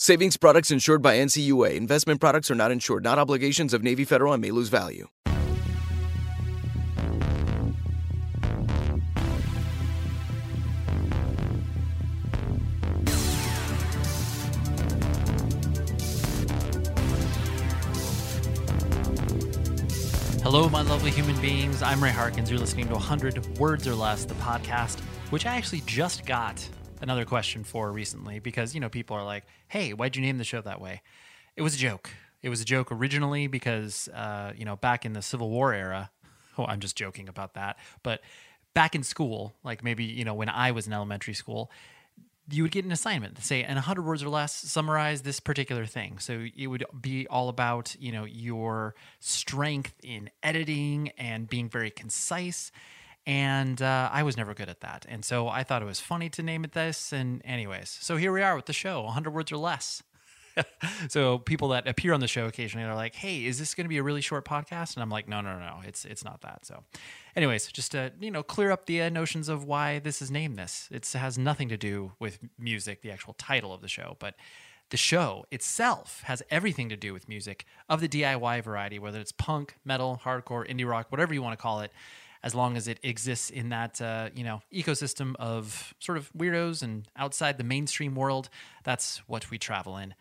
Savings products insured by NCUA. Investment products are not insured, not obligations of Navy Federal and may lose value. Hello, my lovely human beings. I'm Ray Harkins. You're listening to 100 Words or Less, the podcast, which I actually just got another question for recently because, you know, people are like, hey, why'd you name the show that way? It was a joke. It was a joke originally because, uh, you know, back in the Civil War era, oh, I'm just joking about that, but back in school, like maybe, you know, when I was in elementary school, you would get an assignment to say in 100 words or less summarize this particular thing so it would be all about you know your strength in editing and being very concise and uh, i was never good at that and so i thought it was funny to name it this and anyways so here we are with the show 100 words or less so people that appear on the show occasionally are like, "Hey, is this going to be a really short podcast?" And I'm like, "No, no, no, it's it's not that." So, anyways, just to you know clear up the uh, notions of why this is named this. It has nothing to do with music, the actual title of the show, but the show itself has everything to do with music of the DIY variety, whether it's punk, metal, hardcore, indie rock, whatever you want to call it as long as it exists in that uh, you know ecosystem of sort of weirdos and outside the mainstream world that's what we travel in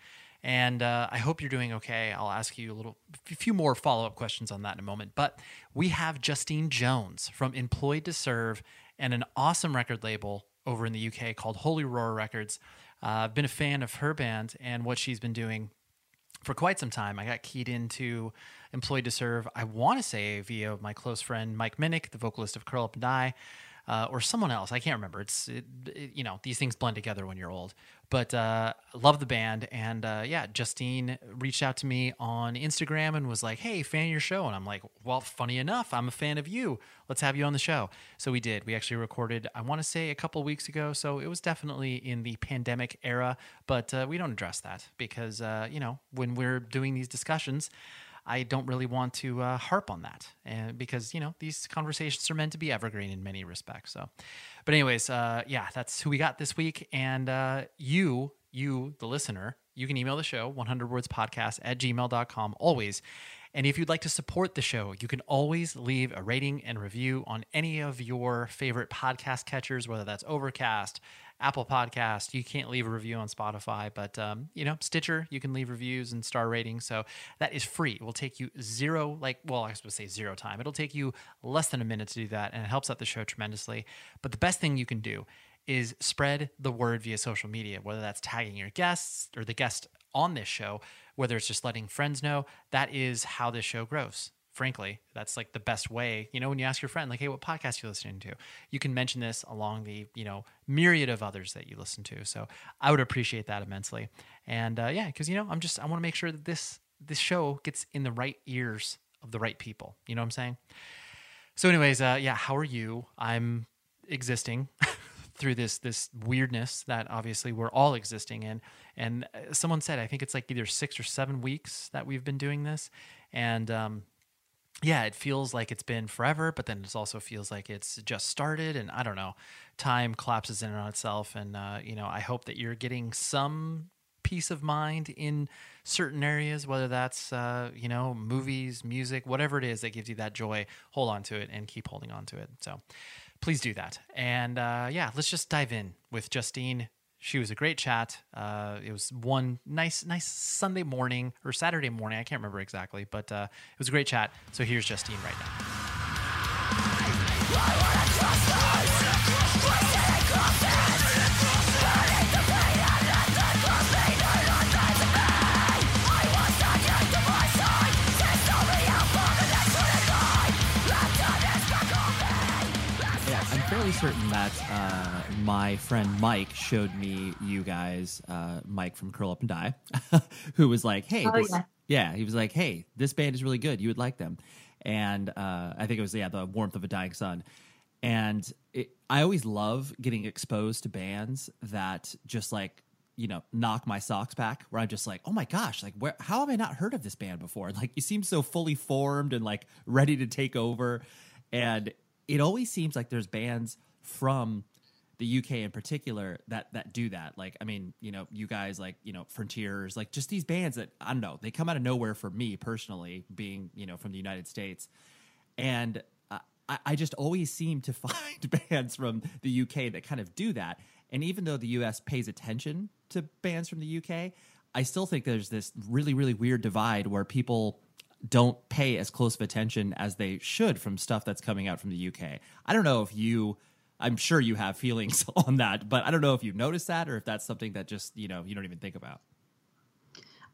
and uh, I hope you're doing okay. I'll ask you a little, a few more follow up questions on that in a moment. But we have Justine Jones from Employed to Serve and an awesome record label over in the UK called Holy Roar Records. Uh, I've been a fan of her band and what she's been doing for quite some time. I got keyed into Employed to Serve, I want to say via my close friend Mike Minnick, the vocalist of Curl Up and Die uh, or someone else. I can't remember. It's it, it, you know these things blend together when you're old. But uh, love the band, and uh, yeah, Justine reached out to me on Instagram and was like, "Hey, fan of your show," and I'm like, "Well, funny enough, I'm a fan of you. Let's have you on the show." So we did. We actually recorded. I want to say a couple weeks ago. So it was definitely in the pandemic era, but uh, we don't address that because uh, you know when we're doing these discussions. I don't really want to uh, harp on that and because you know these conversations are meant to be evergreen in many respects. So, but anyways, uh, yeah, that's who we got this week. And uh, you, you, the listener, you can email the show 100 words podcast at gmail.com always. And if you'd like to support the show, you can always leave a rating and review on any of your favorite podcast catchers, whether that's Overcast, Apple Podcast. You can't leave a review on Spotify, but um, you know Stitcher, you can leave reviews and star ratings. So that is free. It will take you zero, like well, I was to say zero time. It'll take you less than a minute to do that, and it helps out the show tremendously. But the best thing you can do is spread the word via social media, whether that's tagging your guests or the guest on this show, whether it's just letting friends know, that is how this show grows. Frankly, that's like the best way. You know, when you ask your friend, like, "Hey, what podcast you listening to?" You can mention this along the you know myriad of others that you listen to. So I would appreciate that immensely. And uh, yeah, because you know, I'm just I want to make sure that this this show gets in the right ears of the right people. You know what I'm saying? So, anyways, uh, yeah, how are you? I'm existing through this this weirdness that obviously we're all existing in. And uh, someone said, I think it's like either six or seven weeks that we've been doing this, and um, yeah, it feels like it's been forever, but then it also feels like it's just started. And I don't know, time collapses in on itself. And, uh, you know, I hope that you're getting some peace of mind in certain areas, whether that's, uh, you know, movies, music, whatever it is that gives you that joy. Hold on to it and keep holding on to it. So please do that. And uh, yeah, let's just dive in with Justine she was a great chat. Uh, it was one nice, nice Sunday morning or Saturday morning. I can't remember exactly, but uh, it was a great chat. So here's Justine right now. Certain that uh, my friend Mike showed me you guys, uh, Mike from Curl Up and Die, who was like, "Hey, oh, this, yeah. yeah," he was like, "Hey, this band is really good. You would like them." And uh, I think it was yeah, the warmth of a dying sun. And it, I always love getting exposed to bands that just like you know knock my socks back where i'm just like oh my gosh like where how have i not heard of this band before like you seem so fully formed and like ready to take over and it always seems like there's bands from the UK in particular that that do that. Like, I mean, you know, you guys like, you know, Frontiers, like just these bands that I don't know, they come out of nowhere for me personally, being, you know, from the United States. And I, I just always seem to find bands from the UK that kind of do that. And even though the US pays attention to bands from the UK, I still think there's this really, really weird divide where people don't pay as close of attention as they should from stuff that's coming out from the UK. I don't know if you I'm sure you have feelings on that, but I don't know if you've noticed that or if that's something that just, you know, you don't even think about.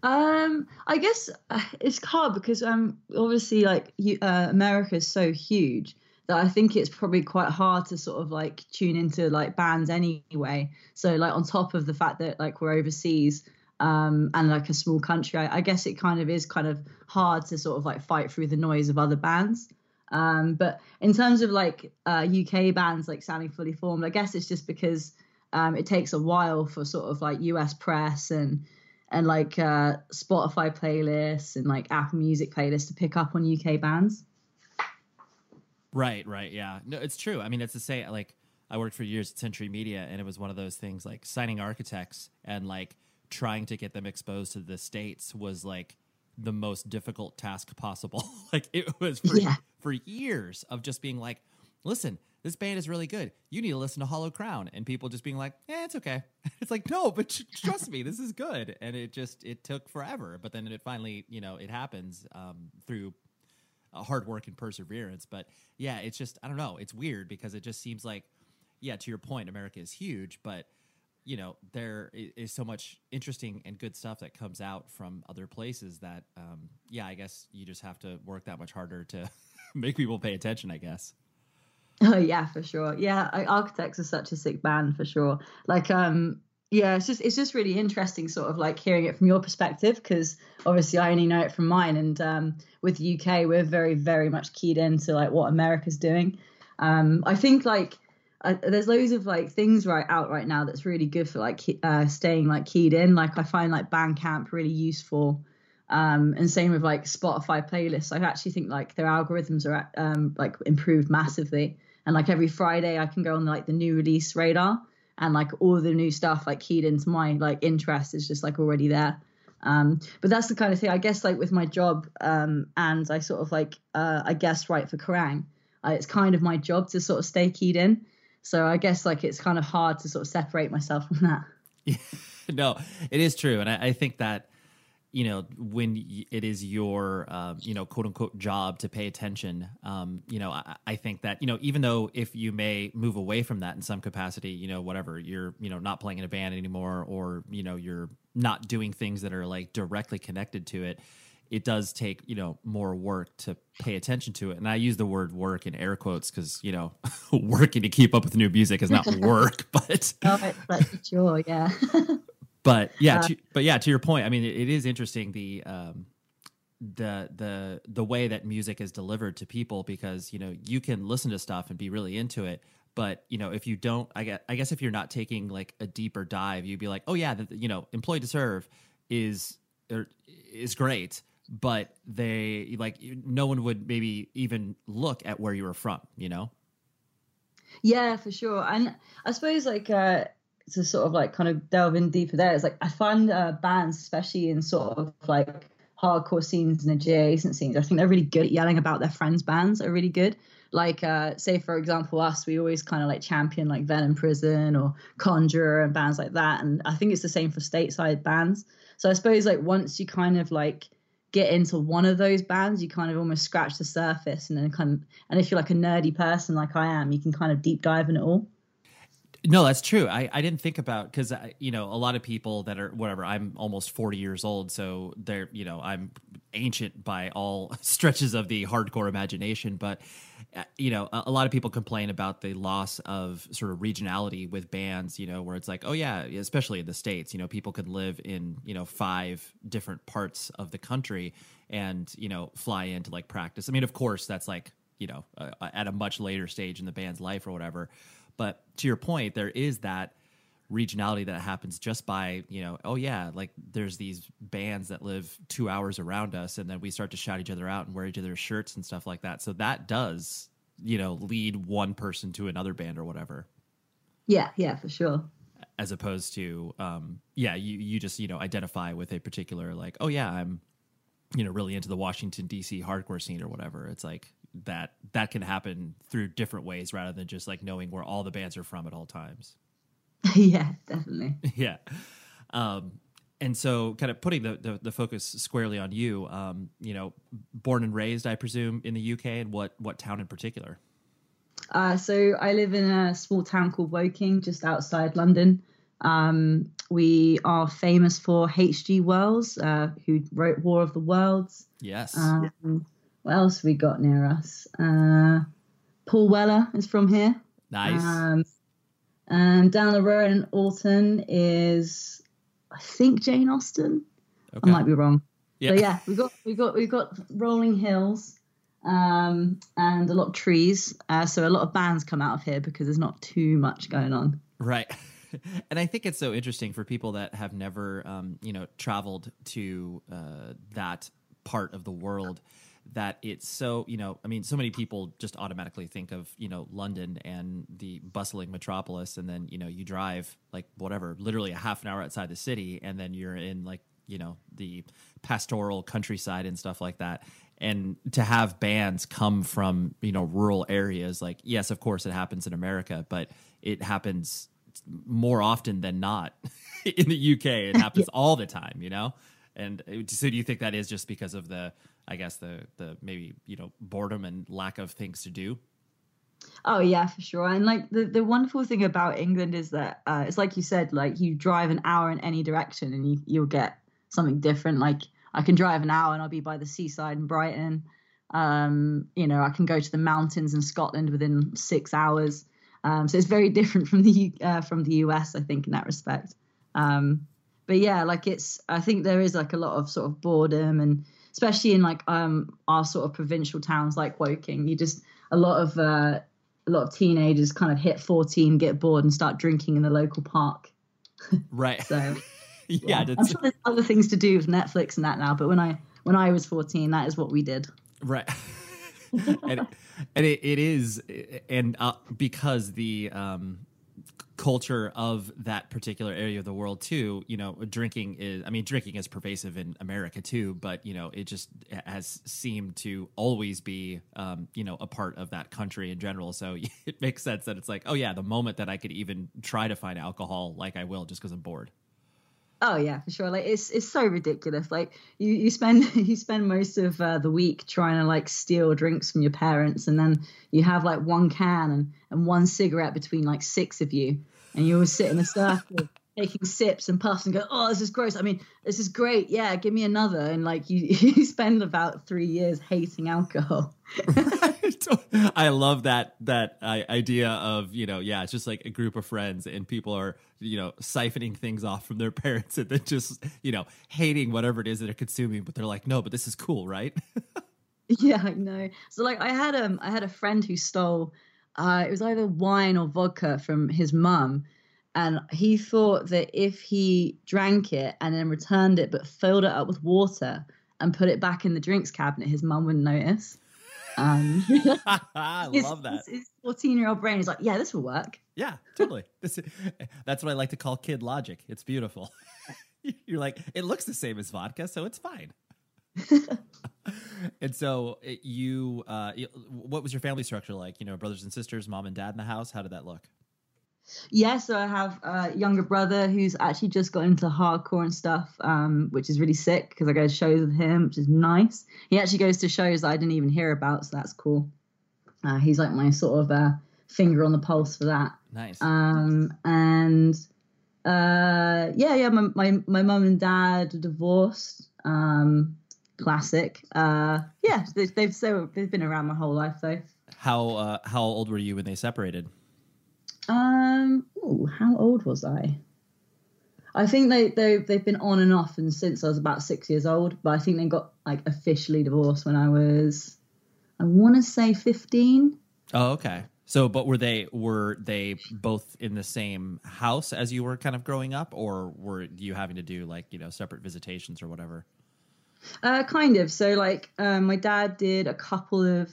Um, I guess uh, it's hard because um, obviously, like uh, America is so huge that I think it's probably quite hard to sort of like tune into like bands anyway. So like on top of the fact that like we're overseas, um, and like a small country, I, I, guess it kind of is kind of hard to sort of like fight through the noise of other bands. Um, but in terms of like uh, UK bands like sounding fully formed, I guess it's just because um, it takes a while for sort of like US press and and like uh, Spotify playlists and like Apple Music playlists to pick up on UK bands. Right, right, yeah. No, it's true. I mean, it's to say like I worked for years at Century Media, and it was one of those things like signing architects and like trying to get them exposed to the states was like the most difficult task possible. like it was for yeah. for years of just being like, listen, this band is really good. You need to listen to Hollow Crown, and people just being like, yeah, it's okay. It's like no, but trust me, this is good. And it just it took forever, but then it finally, you know, it happens um, through hard work and perseverance. But yeah, it's just I don't know. It's weird because it just seems like, yeah, to your point, America is huge, but you know there is so much interesting and good stuff that comes out from other places that um, yeah i guess you just have to work that much harder to make people pay attention i guess. Oh yeah for sure. Yeah architects are such a sick band for sure. Like um yeah it's just it's just really interesting sort of like hearing it from your perspective because obviously i only know it from mine and um, with the uk we're very very much keyed into like what america's doing. Um, i think like uh, there's loads of like things right out right now that's really good for like uh, staying like keyed in. Like I find like Bandcamp really useful, um, and same with like Spotify playlists. I actually think like their algorithms are um, like improved massively. And like every Friday, I can go on like the new release radar, and like all the new stuff like keyed into my like interest is just like already there. Um, but that's the kind of thing I guess like with my job, um, and I sort of like uh, I guess right for Kerrang. Uh, it's kind of my job to sort of stay keyed in. So I guess like it's kind of hard to sort of separate myself from that. Yeah, no, it is true, and I, I think that you know when it is your uh, you know quote unquote job to pay attention um, you know I, I, think that you know even though if you may move away from that in some capacity you know whatever you're you know not playing in a band anymore or you know you're not doing things that are like directly connected to it it does take you know more work to pay attention to it. And i use the word work in air quotes because you know working to keep up with new music is not work but oh, but sure yeah. But yeah, uh, to, but yeah, to your point, I mean, it, it is interesting the um, the the the way that music is delivered to people because you know you can listen to stuff and be really into it, but you know if you don't, I guess, I guess if you're not taking like a deeper dive, you'd be like, oh yeah, the, you know, employed to serve is er, is great, but they like no one would maybe even look at where you were from, you know. Yeah, for sure, and I suppose like. uh to sort of like kind of delve in deeper there, it's like I find uh, bands, especially in sort of like hardcore scenes and adjacent scenes, I think they're really good at yelling about their friends' bands. Are really good. Like, uh, say for example, us, we always kind of like champion like Venom Prison or Conjurer and bands like that. And I think it's the same for stateside bands. So I suppose like once you kind of like get into one of those bands, you kind of almost scratch the surface and then kind of, and if you're like a nerdy person like I am, you can kind of deep dive in it all. No, that's true. I, I didn't think about because you know a lot of people that are whatever. I'm almost 40 years old, so they're you know I'm ancient by all stretches of the hardcore imagination. But uh, you know a, a, lot of people complain about the loss of sort of regionality with bands. You know where it's like oh yeah, especially in the states. You know people could live in you know five different parts of the country and you know fly in to like practice. I mean of course that's like you know uh, at a much later stage in the band's life or whatever but to your point, there is that regionality that happens just by you know oh yeah like there's these bands that live two hours around us and then we start to shout each other out and wear each other's shirts and stuff like that. So that does you know lead one person to another band or whatever. Yeah yeah for sure. As opposed to um yeah you you just you know identify with a particular like oh yeah i'm you know really into the washington dc hardcore scene or whatever. It's like that that can happen through different ways rather than just like knowing where all the bands are from at all times. yeah, definitely. yeah. Um, and so kind of putting the, the, the focus squarely on you, um, you know, born and raised, I presume, in the UK and what, what town in particular? Uh, so I live in a small town called Woking, just outside London. Um, we are famous for H.G. Wells, uh, who wrote War of the Worlds. Yes. Um, what else we got near us? Uh, Paul Weller is from here. Nice. Um, and down the road in Alton is, I think Jane Austen. Okay. I might be wrong. Yeah. But yeah, we got we got we got rolling hills, um, and a lot of trees. Uh, so a lot of bands come out of here because there's not too much going on. Right. and I think it's so interesting for people that have never, um, you know, traveled to uh, that part of the world that it's so you know i mean so many people just automatically think of you know london and the bustling metropolis and then you know you drive like whatever literally a half an hour outside the city and then you're in like you know the pastoral countryside and stuff like that. And to have bands come from you know rural areas like yes of course it happens in america but it happens more often than not in the uk it happens all the time you know? And uh, so do you think that is just because of the I guess the the maybe you know boredom and lack of things to do. Oh yeah, for sure. And like the the wonderful thing about England is that uh, it's like you said, like you drive an hour in any direction and you you'll get something different. Like I can drive an hour and I'll be by the seaside in Brighton. Um, you know, I can go to the mountains in Scotland within six hours. Um, so it's very different from the uh, from the US, I think, in that respect. Um, but yeah, like it's I think there is like a lot of sort of boredom and especially in like um our sort of provincial towns like Woking, you just a lot of uh, a lot of teenagers kind of hit 14, get bored, and start drinking in the local park. Right. so yeah, yeah. I'm sure there's other things to do with Netflix and that now, but when I when I was 14, that is what we did. Right. and and it, it is and uh, because the um culture of that particular area of the world too you know drinking is i mean drinking is pervasive in america too but you know it just has seemed to always be um, you know a part of that country in general so it makes sense that it's like oh yeah the moment that i could even try to find alcohol like i will just because i'm bored Oh yeah, for sure. Like it's it's so ridiculous. Like you you spend you spend most of uh, the week trying to like steal drinks from your parents, and then you have like one can and, and one cigarette between like six of you, and you all sit in a circle taking sips and puffs and go, oh, this is gross. I mean, this is great. Yeah, give me another. And like you, you spend about three years hating alcohol. I love that that uh, idea of you know yeah it's just like a group of friends and people are you know siphoning things off from their parents and then just you know hating whatever it is that they're consuming but they're like no but this is cool right yeah I know so like I had um I had a friend who stole uh it was either wine or vodka from his mum and he thought that if he drank it and then returned it but filled it up with water and put it back in the drinks cabinet his mum wouldn't notice um, I love that. His 14 year old brain is like, yeah, this will work. Yeah, totally. This, that's what I like to call kid logic. It's beautiful. You're like, it looks the same as vodka, so it's fine. and so you, uh, what was your family structure like? You know, brothers and sisters, mom and dad in the house. How did that look? Yeah, so I have a younger brother who's actually just got into hardcore and stuff, um, which is really sick because I go to shows with him, which is nice. He actually goes to shows that I didn't even hear about, so that's cool. Uh, he's like my sort of uh, finger on the pulse for that. Nice. Um, and uh, yeah, yeah, my my my mum and dad are divorced. Um, classic. Uh, yeah, they, they've so they've been around my whole life though. How uh, how old were you when they separated? Um, ooh, how old was I? I think they they they've been on and off and since I was about six years old, but I think they got like officially divorced when I was, I want to say fifteen. Oh, okay. So, but were they were they both in the same house as you were kind of growing up, or were you having to do like you know separate visitations or whatever? Uh, kind of. So, like, um, my dad did a couple of,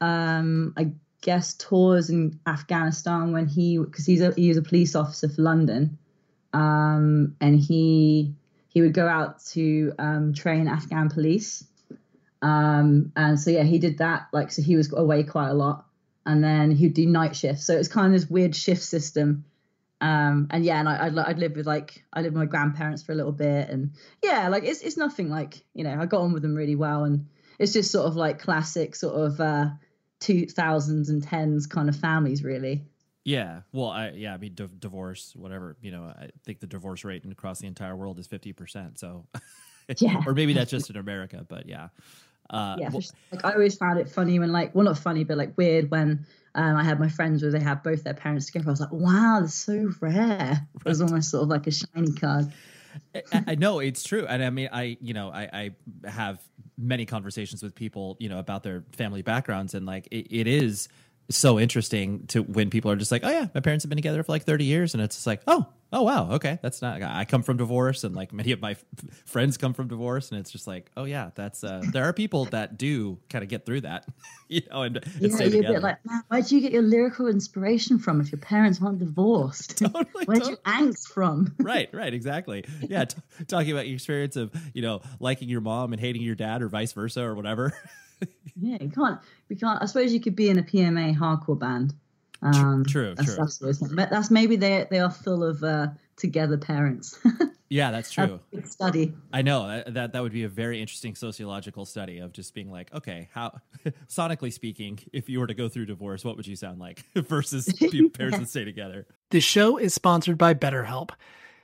um, I guess, tours in Afghanistan when he because he's a he was a police officer for London, um, and he he would go out to um, train Afghan police, um, and so yeah he did that like so he was away quite a lot, and then he'd do night shifts. So it's kind of this weird shift system. Um, and yeah, and I, I'd, I'd live with like I lived with my grandparents for a little bit, and yeah, like it's it's nothing like you know I got on with them really well, and it's just sort of like classic sort of uh, 2000s and 10s kind of families really. Yeah well i yeah i mean d- divorce whatever you know i think the divorce rate across the entire world is 50% so yeah. or maybe that's just in america but yeah uh, yeah well, like i always found it funny when like well not funny but like weird when um, I had my friends where they had both their parents together. I was like, wow, that's so rare. It was almost sort of like a shiny card. I, I, know it's true, and I mean, I you know, I, I have many conversations with people, you know, about their family backgrounds, and like it, it is so interesting to when people are just like, oh yeah, my parents have been together for like 30 years. And it's just like, oh, oh wow, okay. That's not, I come from divorce and like many of my f- friends come from divorce. And it's just like, oh yeah, that's, uh, there are people that do kind of get through that, you know, and, and yeah, stay together. like, where'd you get your lyrical inspiration from if your parents weren't divorced? Totally, Where'd totally. you angst from? right, right, exactly. Yeah. T- talking about your experience of, you know, liking your mom and hating your dad or vice versa or whatever. yeah, you can't. We can't. I suppose you could be in a PMA hardcore band. Um, true, that's, true. That's, that's maybe they they are full of uh, together parents. yeah, that's true. That's study. I know that that would be a very interesting sociological study of just being like, okay, how sonically speaking, if you were to go through divorce, what would you sound like versus parents that stay together? The show is sponsored by BetterHelp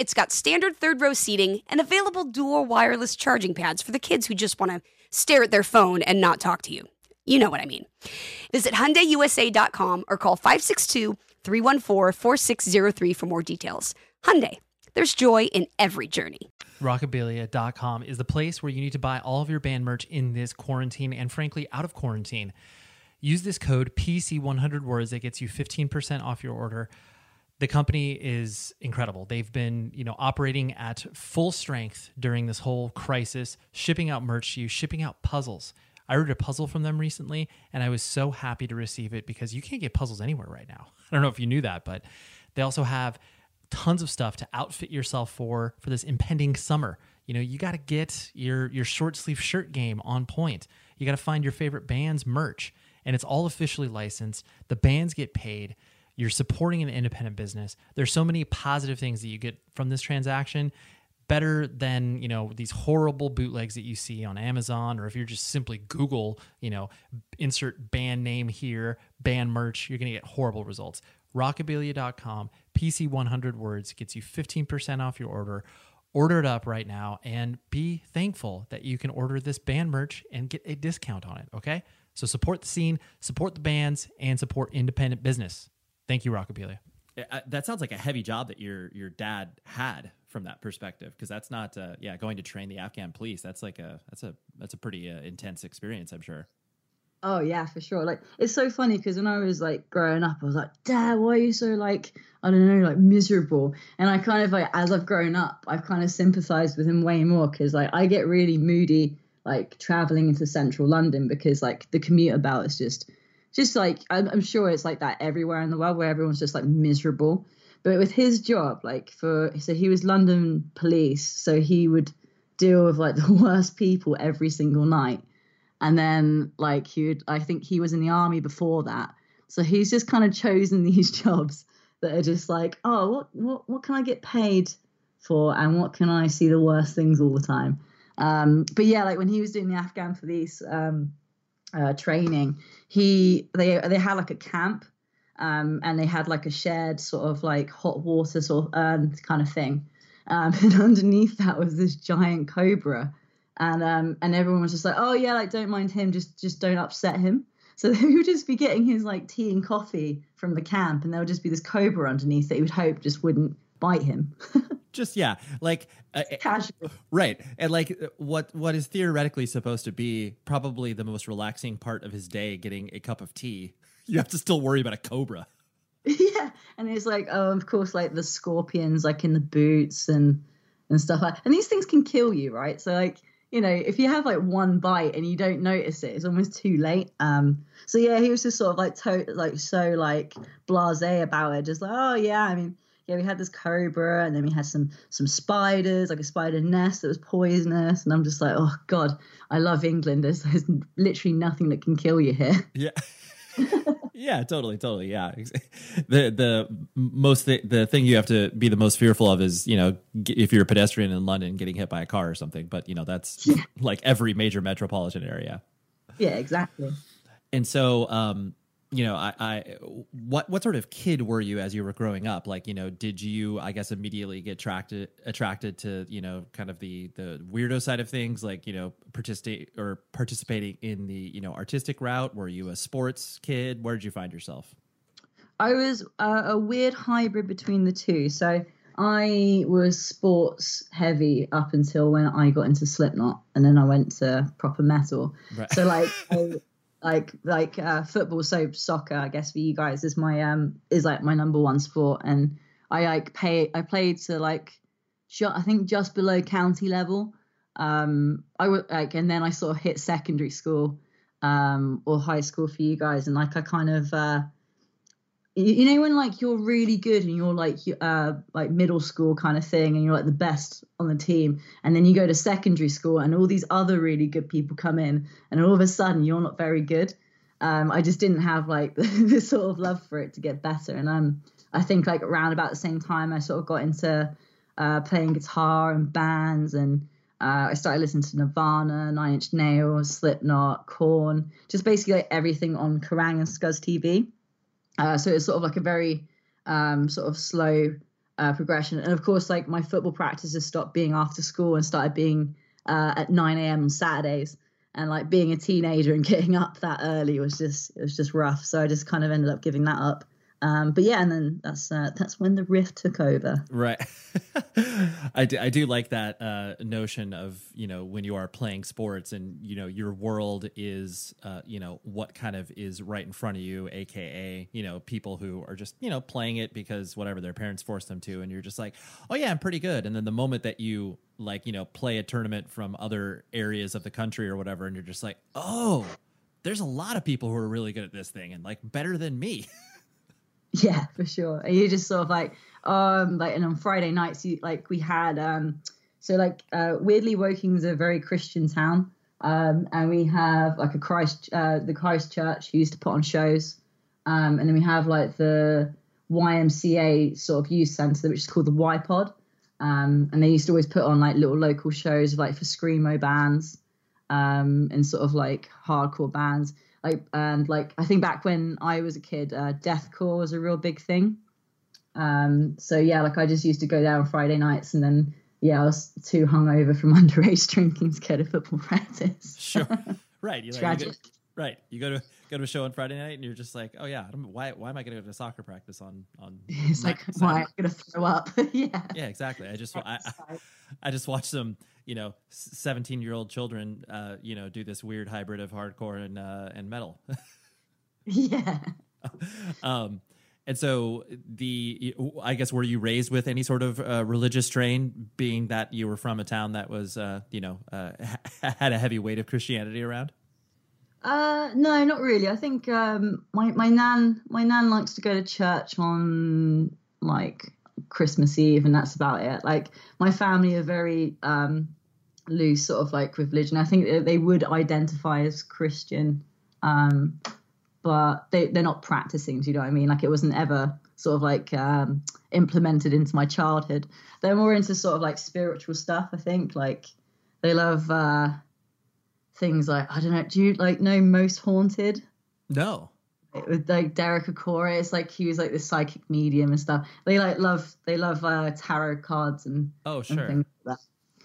it's got standard third row seating and available dual wireless charging pads for the kids who just want to stare at their phone and not talk to you. You know what I mean. Visit HyundaiUSA.com or call 562-314-4603 for more details. Hyundai, there's joy in every journey. Rockabilia.com is the place where you need to buy all of your band merch in this quarantine and frankly out of quarantine. Use this code PC100 words that gets you 15% off your order. The company is incredible. They've been, you know, operating at full strength during this whole crisis, shipping out merch to you, shipping out puzzles. I ordered a puzzle from them recently and I was so happy to receive it because you can't get puzzles anywhere right now. I don't know if you knew that, but they also have tons of stuff to outfit yourself for for this impending summer. You know, you got to get your your short sleeve shirt game on point. You got to find your favorite band's merch and it's all officially licensed. The bands get paid. You're supporting an independent business. There's so many positive things that you get from this transaction better than you know these horrible bootlegs that you see on Amazon or if you're just simply Google you know insert band name here band merch you're gonna get horrible results. Rockabilia.com PC 100 words gets you 15% off your order. Order it up right now and be thankful that you can order this band merch and get a discount on it okay? So support the scene support the bands and support independent business thank you rockabilia Uh, That sounds like a heavy job that your your dad had from that perspective, because that's not, uh, yeah, going to train the Afghan police. That's like a that's a that's a pretty uh, intense experience, I'm sure. Oh yeah, for sure. Like it's so funny because when I was like growing up, I was like, Dad, why are you so like I don't know, like miserable? And I kind of like as I've grown up, I've kind of sympathized with him way more because like I get really moody like traveling into central London because like the commute about is just just like I'm, I'm sure it's like that everywhere in the world where everyone's just like miserable. But with his job, like for so he was London police, so he would deal with like the worst people every single night. And then like he would i think he was in the army before that. So he's just kind of chosen these jobs that are just like oh what what, what can i get paid for? And what can i see the worst things all the time? Um, but yeah like when he was doing the afghan police um, uh, training he they they had like a camp um, and they had like a shared sort of like hot water sort of urn kind of thing. Um, and underneath that was this giant cobra. And um and everyone was just like oh yeah like don't mind him. Just just don't upset him. So he would just be getting his like tea and coffee from the camp and there would just be this cobra underneath that he would hope just wouldn't bite him just yeah, like uh, Casual. right, and like uh, what what is theoretically supposed to be probably the most relaxing part of his day, getting a cup of tea. You have to still worry about a cobra. yeah, and he's like, oh, of course, like the scorpions, like in the boots and and stuff like. And these things can kill you, right? So like, you know, if you have like one bite and you don't notice it, it's almost too late. Um, so yeah, he was just sort of like to- like so like blasé about it, just like, oh yeah, I mean, yeah, we had this cobra, and then we had some some spiders, like a spider nest that was poisonous, and I'm just like, oh god, I love England. There's, there's literally nothing that can kill you here. Yeah. yeah, totally, totally. Yeah. The the most the, the thing you have to be the most fearful of is, you know, g- if you're a pedestrian in London getting hit by a car or something, but you know, that's like every major metropolitan area. Yeah, exactly. And so um you know, I, I, what, what sort of kid were you as you were growing up? Like, you know, did you, I guess, immediately get attracted, attracted to, you know, kind of the, the weirdo side of things, like, you know, participate or participating in the, you know, artistic route? Were you a sports kid? Where did you find yourself? I was uh, a weird hybrid between the two. So I was sports heavy up until when I got into Slipknot, and then I went to proper metal. Right. So like, I, like like uh, football, so soccer, I guess for you guys is my um is like my number one sport, and I like pay I played to like I think just below county level. Um, I would like, and then I sort of hit secondary school, um, or high school for you guys, and like I kind of uh you, know when like you're really good and you're like uh like middle school kind of thing and you're like the best on the team and then you go to secondary school and all these other really good people come in and all of a sudden you're not very good um i just didn't have like the sort of love for it to get better and um i think like around about the same time i sort of got into uh playing guitar and bands and uh, I started listening to Nirvana, Nine Inch Nails, Slipknot, Korn, just basically like everything on Kerrang and Scuzz TV. Uh, so it's sort of like a very um, sort of slow uh, progression. And of course, like my football practices stopped being after school and started being uh, at 9 a.m. on Saturdays. And like being a teenager and getting up that early was just it was just rough. So I just kind of ended up giving that up. Um, but yeah, and then that's uh, that's when the rift took over. Right. I do, I do like that uh, notion of, you know, when you are playing sports and, you know, your world is, uh, you know, what kind of is right in front of you, AKA, you know, people who are just, you know, playing it because whatever their parents forced them to. And you're just like, oh, yeah, I'm pretty good. And then the moment that you, like, you know, play a tournament from other areas of the country or whatever, and you're just like, oh, there's a lot of people who are really good at this thing and like better than me. Yeah, for sure. And you just sort of like, um, like, and on Friday nights, you like we had, um, so like, uh, weirdly, Woking's a very Christian town, um, and we have like a Christ, uh, the Christ Church who used to put on shows, um, and then we have like the YMCA sort of youth centre, which is called the Y Pod, um, and they used to always put on like little local shows, like for screamo bands, um, and sort of like hardcore bands like and like I think back when I was a kid, uh, deathcore was a real big thing. Um, so yeah, like I just used to go there on Friday nights, and then yeah, I was too hungover from underage drinking to go to football practice. Sure. Right. You, like, you Tragic. go, right. You go to go to a show on Friday night and you're just like, oh yeah, why why am I going to go to soccer practice on on? It's like Saturday?" why I'm gonna throw up. yeah. Yeah, exactly. I just I, I, I just watched some you know seventeen year old children uh you know do this weird hybrid of hardcore and uh and metal. Yeah. um and so the I guess were you raised with any sort of uh, religious strain, being that you were from a town that was uh you know uh, had a heavy weight of Christianity around? Uh, no, not really. I think um, my my nan my nan likes to go to church on like Christmas Eve, and that's about it. Like my family are very um, loose, sort of like with religion. I think they would identify as Christian, um, but they they're not practicing. Do you know what I mean? Like it wasn't ever sort of like um, implemented into my childhood. They're more into sort of like spiritual stuff. I think like they love. Uh, things like I don't know. Do you like know Most Haunted? No. With like Derek Acorah, it's like he was like this psychic medium and stuff. They like love they love uh, tarot cards and Oh and sure. things like that.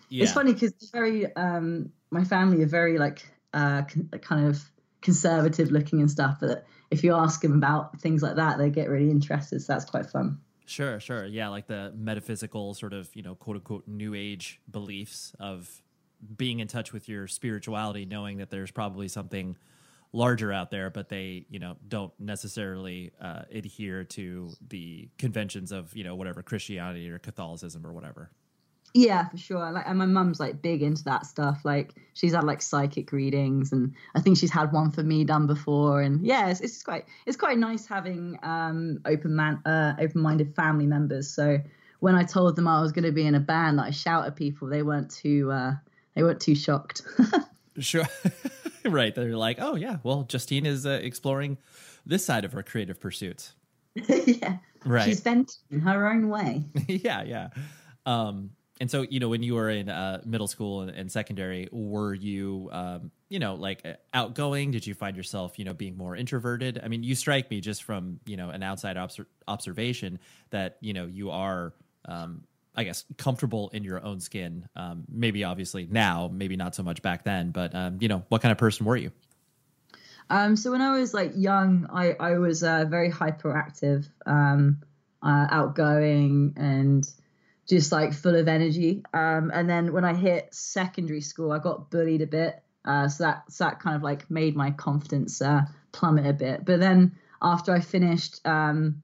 Yeah. It's funny because very um my family are very like uh con- kind of conservative looking and stuff. But if you ask them about things like that, they get really interested. So that's quite fun. Sure, sure. Yeah, like the metaphysical sort of, you know, quote unquote new age beliefs of being in touch with your spirituality, knowing that there's probably something larger out there, but they, you know, don't necessarily uh, adhere to the conventions of, you know, whatever Christianity or Catholicism or whatever. Yeah, for sure. Like, and my mum's like big into that stuff. Like, she's had like psychic readings, and I think she's had one for me done before. And yeah, it's, it's quite it's quite nice having um, open man uh, open minded family members. So when I told them I was going to be in a band that I shout at people, they weren't too uh, they weren't too shocked. sure, right? They're like, oh yeah, well, Justine is uh, exploring this side of her creative pursuits. yeah, right. She's venting in her own way. yeah, yeah. Um, and so you know when you were in uh, middle school and, and, secondary were you um, you know like uh, outgoing did you find yourself you know being more introverted i mean you strike me just from you know an outside obser- observation that you know you are um, i guess comfortable in your own skin um, maybe obviously now maybe not so much back then but um, you know what kind of person were you um, so when i was like young i, I was uh, very hyperactive um, uh, outgoing and just like full of energy. Um, and then when I hit secondary school, I got bullied a bit. Uh, so that so that kind of like made my confidence uh, plummet a bit. But then after I finished um,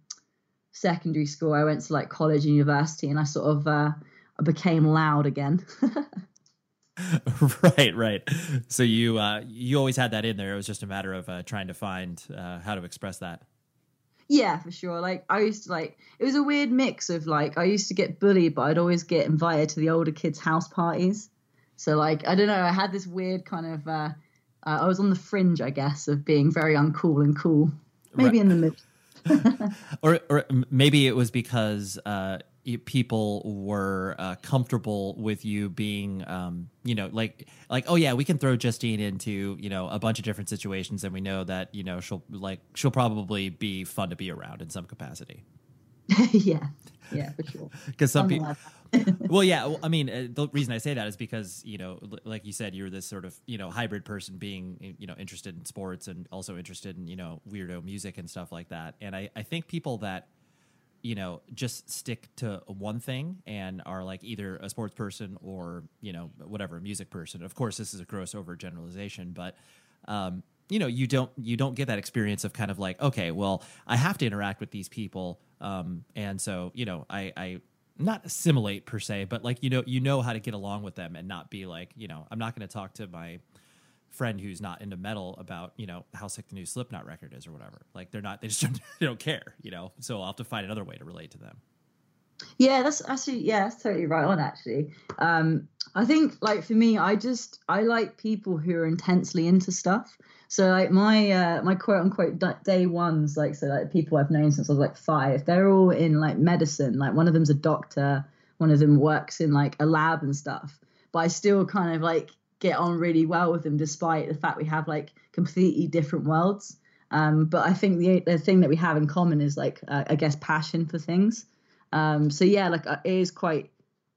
secondary school, I went to like college and university, and I sort of uh, I became loud again. right, right. So you uh, you always had that in there. It was just a matter of uh, trying to find uh, how to express that. Yeah, for sure. Like I used to like it was a weird mix of like I used to get bullied, but I'd always get invited to the older kids' house parties. So like I don't know, I had this weird kind of uh, uh I was on the fringe, I guess, of being very uncool and cool. Maybe right. in the middle. or or maybe it was because uh people were uh, comfortable with you being um, you know like like oh yeah we can throw justine into you know a bunch of different situations and we know that you know she'll like she'll probably be fun to be around in some capacity. Yeah. Yeah for sure. Because some people well yeah well, i mean uh, the reason i say that is because you know like you said you're this sort of you know hybrid person being you know interested in sports and also interested in you know weirdo music and stuff like that. And i i think people that you know just stick to one thing and are like either a sports person or you know whatever a music person. Of course this is a gross overgeneralization but um, you know you don't you don't get that experience of kind of like okay well i have to interact with these people um, and so you know i i not assimilate per se but like you know you know how to get along with them and not be like you know i'm not going to talk to my friend who's not into metal about you know how sick the new Slipknot record is or whatever. Like they're not they just don't, they don't care, you know. So I'll have to find another way to relate to them. Yeah, that's actually yeah, that's totally right on. Actually, um, I think like for me, I just I like people who are intensely into stuff. So like my uh, my quote unquote day ones, like so like people I've known since I was like five, they're all in like medicine. Like one of them's a doctor, one of them works in like a lab and stuff. But I still kind of like get on really well with them despite the fact we have like completely different worlds um, but i think the, the thing that we have in common is like uh, i guess passion for things um, so yeah like uh, it is quite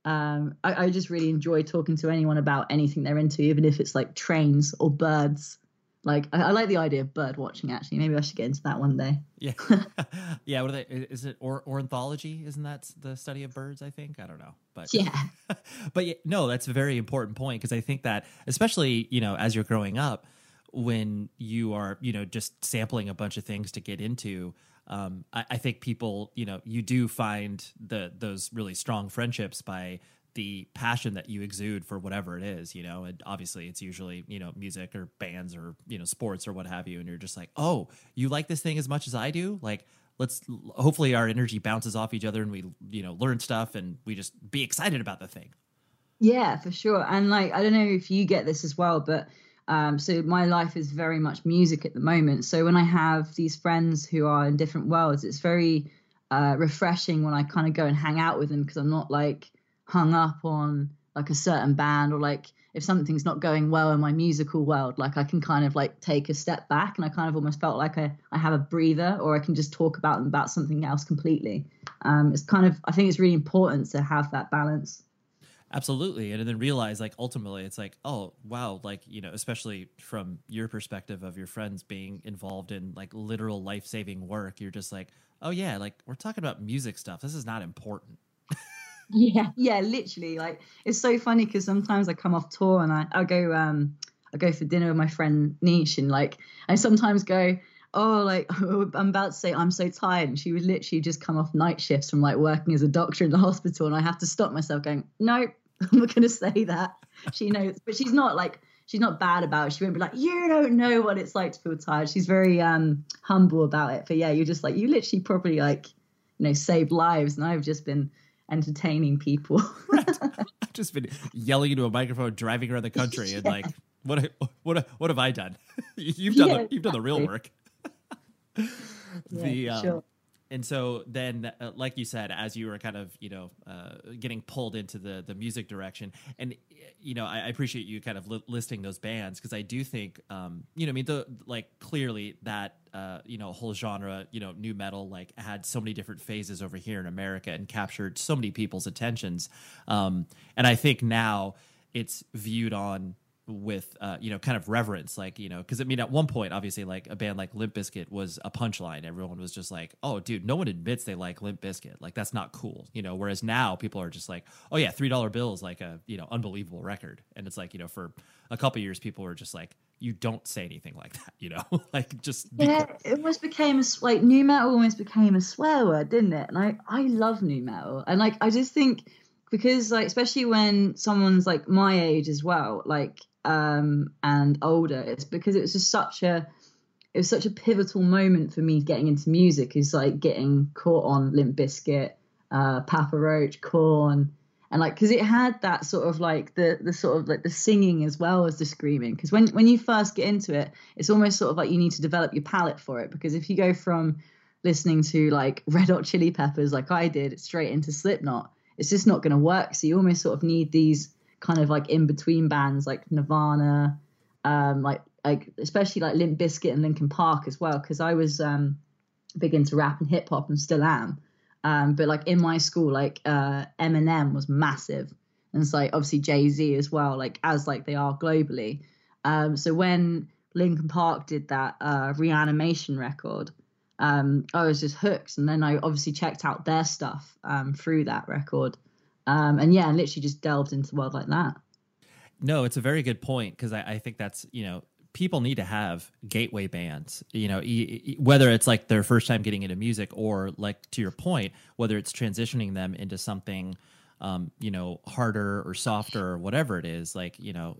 um, I, I, just really enjoy talking to anyone about anything they're into even if it's like trains or birds like I, I, like the idea of bird watching. Actually, maybe I should get into that one day. Yeah, yeah. What are they? Is it or, ornithology? Isn't that the study of birds? I think I don't know, but yeah. but yeah, no, that's a very important point because I think that especially you know as you're growing up, when you are you know just sampling a bunch of things to get into. Um, I, I think people, you know, you do find the those really strong friendships by the passion that you exude for whatever it is, you know, and obviously it's usually, you know, music or bands or, you know, sports or what have you. And you're just like, oh, you like this thing as much as I do? Like, let's hopefully our energy bounces off each other and we, you know, learn stuff and we just be excited about the thing. Yeah, for sure. And like, I don't know if you get this as well, but um, so my life is very much music at the moment. So when I have these friends who are in different worlds, it's very uh, refreshing when I kind of go and hang out with them because I'm not like, hung up on like a certain band or like if something's not going well in my musical world like i can kind of like take a step back and i kind of almost felt like i, I have a breather or i can just talk about about something else completely um, it's kind of i think it's really important to have that balance Absolutely. And then realize like ultimately it's like, oh wow, like, you know, especially from your perspective of your friends being involved in like literal life saving work, you're just like, oh yeah, like we're talking about music stuff. This is not important. Yeah, yeah, literally. Like it's so funny because sometimes I come off tour and I, I go um I go for dinner with my friend Niche and like I sometimes go, oh, like I'm about to say I'm so tired, and she would literally just come off night shifts from like working as a doctor in the hospital, and I have to stop myself going, nope, I'm not going to say that. She knows, but she's not like she's not bad about it. She won't be like, you don't know what it's like to feel tired. She's very um humble about it. But yeah, you're just like you literally probably like you know saved lives, and I've just been entertaining people. right. I've just been yelling into a microphone, driving around the country, and like, what what what have I done? you've done yeah, the, you've done the real work. the um, sure. And so then uh, like you said as you were kind of you know uh, getting pulled into the the music direction and you know i, I appreciate you kind of li- listing those bands because i do think um, you know i mean the like clearly that uh, you know whole genre you know nu metal like had so many different phases over here in america and captured so many people's attentions. Um, and i think now it's viewed on with uh, you know kind of reverence like you know because i mean at one point obviously like a band like limp bizkit was a punchline. Everyone was just like oh dude no one admits they like limp bizkit. Like that's not cool you know? Whereas now people are just like oh yeah three dollar bill is like a you know unbelievable record. And it's like you know for a couple years people were just like you don't say anything like that you know? Like just yeah cool. it almost became a like nu metal almost became a swear word didn't it? And i i love nu metal. And like i just think because like especially when someone's like my age as well like um, and older. It's because it was just such a it was such a pivotal moment for me getting into music. Is like getting caught on Limp Bizkit, uh, Papa Roach, Korn, and like because it had that sort of like the the sort of like the singing as well as the screaming. Because when when you first get into it, it's almost sort of like you need to develop your palate for it. Because if you go from listening to like Red Hot Chili Peppers like I did straight into Slipknot, it's just not going to work. So you almost sort of need these kind of like in between bands like Nirvana, um, like like especially like Limp Bizkit and Linkin Park as well, because I was um, big into rap and hip hop and still am. Um, but like in my school, like uh, Eminem was massive, and it's like obviously Jay Z as well, like as like they are globally. Um, so when Linkin Park did that uh, reanimation record, um, I was just hooked, and then I obviously checked out their stuff um, through that record. Um, and yeah, and literally just delved into the world like that. No, it's a very good point because I, I, think that's you know people need to have gateway bands. You know, e- e- whether it's like their first time getting into music or like to your point, whether it's transitioning them into something. Um, you know, harder or softer or whatever it is, like, you know,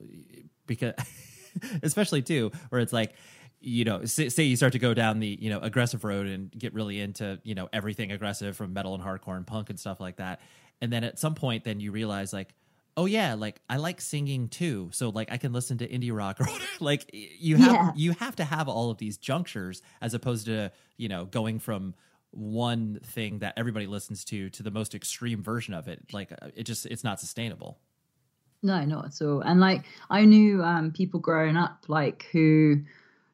because especially too, where it's like, you know, say, say, you start to go down the, you know, aggressive road and get really into, you know, everything aggressive from metal and hardcore and punk and stuff like that and then at some point then you realize like oh yeah like i like singing too. So like i can listen to indie rock or like you have yeah. you have to have all of these junctures as opposed to you know going from one thing that everybody listens to to the most extreme version of it. Like uh, it just it's not sustainable. No not at all. And like i knew um people growing up like who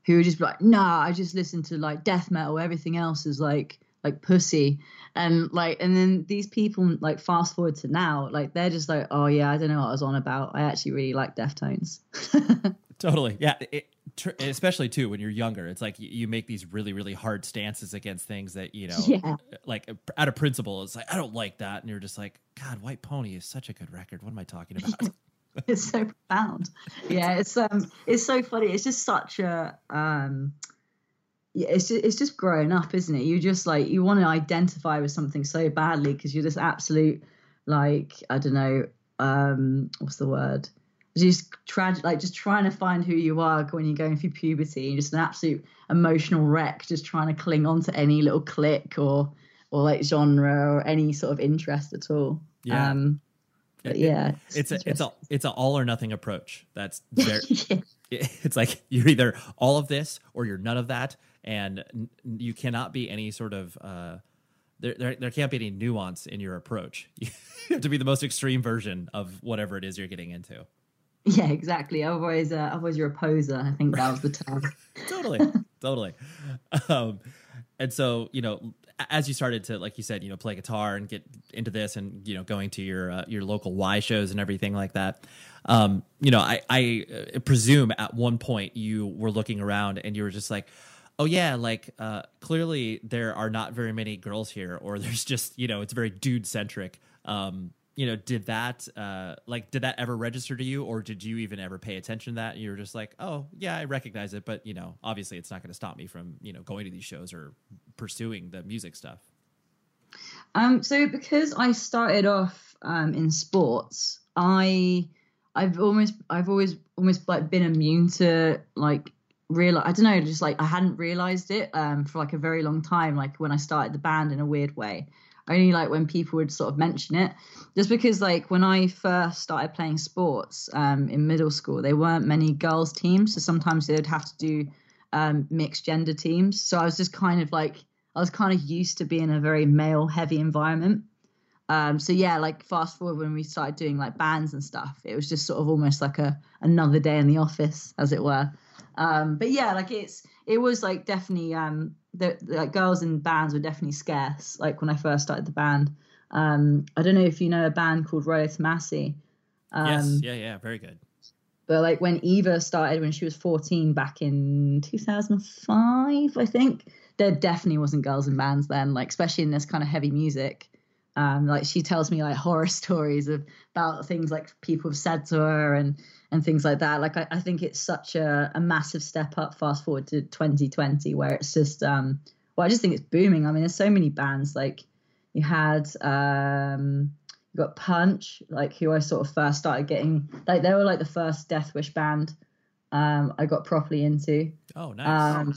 who would just be like nah i just listen to like death metal. Everything else is like like pussy. And like and then these people like fast forward to now like they're just like oh yeah i don't know what i was on about. I actually really like deftones. Totally. Yeah it, tr- especially too when you're younger it's like you, you, make these really really hard stances against things that you know yeah. like out of principle it's like i don't like that. And you're just like god white pony is such a good record. What am i talking about? It's so profound. Yeah it's um it's so funny. It's just such a um yeah, it's just, it's just growing up, isn't it? You just like you want to identify with something so badly because you're just absolute like I don't know um what's the word? Just tragic like just trying to find who you are when you're going through puberty and just an absolute emotional wreck just trying to cling on to any little clique or or like genre or any sort of interest at all. Yeah. Um but yeah it's, it's a it's a it's an all or nothing approach that's very yeah. it's like you're either all of this or you're none of that and n- you cannot be any sort of uh, there, there, there can't be any nuance in your approach. You have to be the most extreme version of whatever it is you're getting into. Yeah, exactly. Otherwise, uh, otherwise you're a poser. I think that was the term. totally, totally. Um, and so, you know, as you started to, like you said, you know, play guitar and get into this, and you know, going to your uh, your local Y shows and everything like that. Um, you know, I I uh, presume at one point you were looking around and you were just like, oh yeah, like uh, clearly there are not very many girls here, or there's just you know, it's very dude centric. Um, you know, did that uh, like did that ever register to you, or did you even ever pay attention to that? You were just like, oh yeah, I recognize it, but you know, obviously it's not going to stop me from you know going to these shows or pursuing the music stuff. Um, so because I started off um, in sports, I I've almost I've always almost like been immune to like real I don't know just like I hadn't realized it um, for like a very long time like when I started the band in a weird way. Only like when people would sort of mention it. Just because like when i first started playing sports um, in middle school there weren't many girls teams so sometimes they would have to do um, mixed gender teams. So i was just kind of like i was kind of used to being a very male heavy environment. Um, so yeah like fast forward when we started doing like bands and stuff it was just sort of almost like a another day in the office as it were um, but yeah like it's it was like definitely um, the, the, like girls in bands were definitely scarce. Like when I first started the band, um, I don't know if you know a band called Rolo Tomassi. Um, yes, yeah, yeah, very good. But like when Eva started when she was 14 back in 2005, I think there definitely wasn't girls in bands then. Like especially in this kind of heavy music. Um, like she tells me like horror stories of, about things like people have said to her and and things like that. Like I, I think it's such a, a, massive step up. Fast forward to 2020, where it's just um, well, I just think it's booming. I mean, there's so many bands. Like you had um, you got Punch, like who I sort of first started getting. Like they were like the first Deathwish band um, I got properly into. Oh, nice. Um,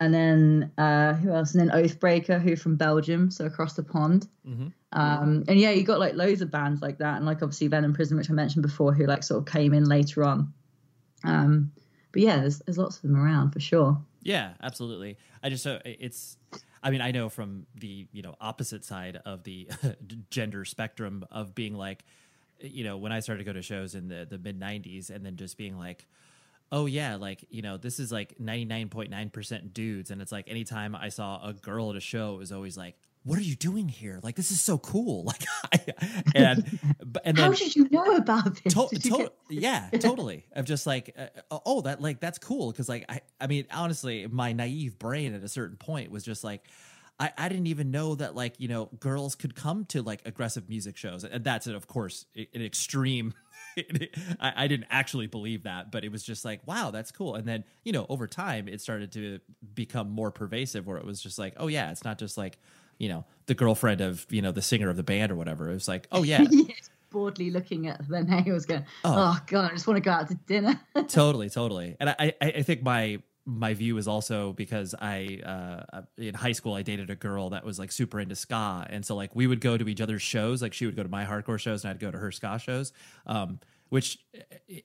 and then uh, who else? And then Oathbreaker, who from Belgium, so across the pond. Mm-hmm. Um, and yeah, you got like loads of bands like that, and like obviously Venom Prison, which I mentioned before, who like sort of came in later on. Um, but yeah, there's there's lots of them around for sure. Yeah, absolutely. I just so it's. I mean, I know from the you know opposite side of the gender spectrum of being like, you know, when I started to go to shows in the the mid '90s, and then just being like, oh yeah, like you know, this is like ninety nine point nine percent dudes, and it's like anytime I saw a girl at a show, it was always like, what are you doing here? Like this is so cool. Like, I, and and then, how did you know about this? To, to, yeah, totally. I'm just like, uh, oh, that like that's cool because like I, I mean, honestly, my naive brain at a certain point was just like. I, I didn't even know that like you know girls could come to like aggressive music shows and that's of course an extreme I, I, didn't actually believe that, but it was just like, wow, that's cool. And then, you know, over time, it started to become more pervasive where it was just like, oh, yeah, it's not just like, you know, the girlfriend of, you know, the singer of the band or whatever. It was like, oh, yeah. yes, boredly looking at the nails going, oh. oh, God, I just want to go out to dinner. totally, totally. And I, I, I think my, my view is also because I uh, in high school I dated a girl that was like super into ska, and so like we would go to each other's shows. Like she would go to my hardcore shows, and I'd go to her ska shows. Um, which,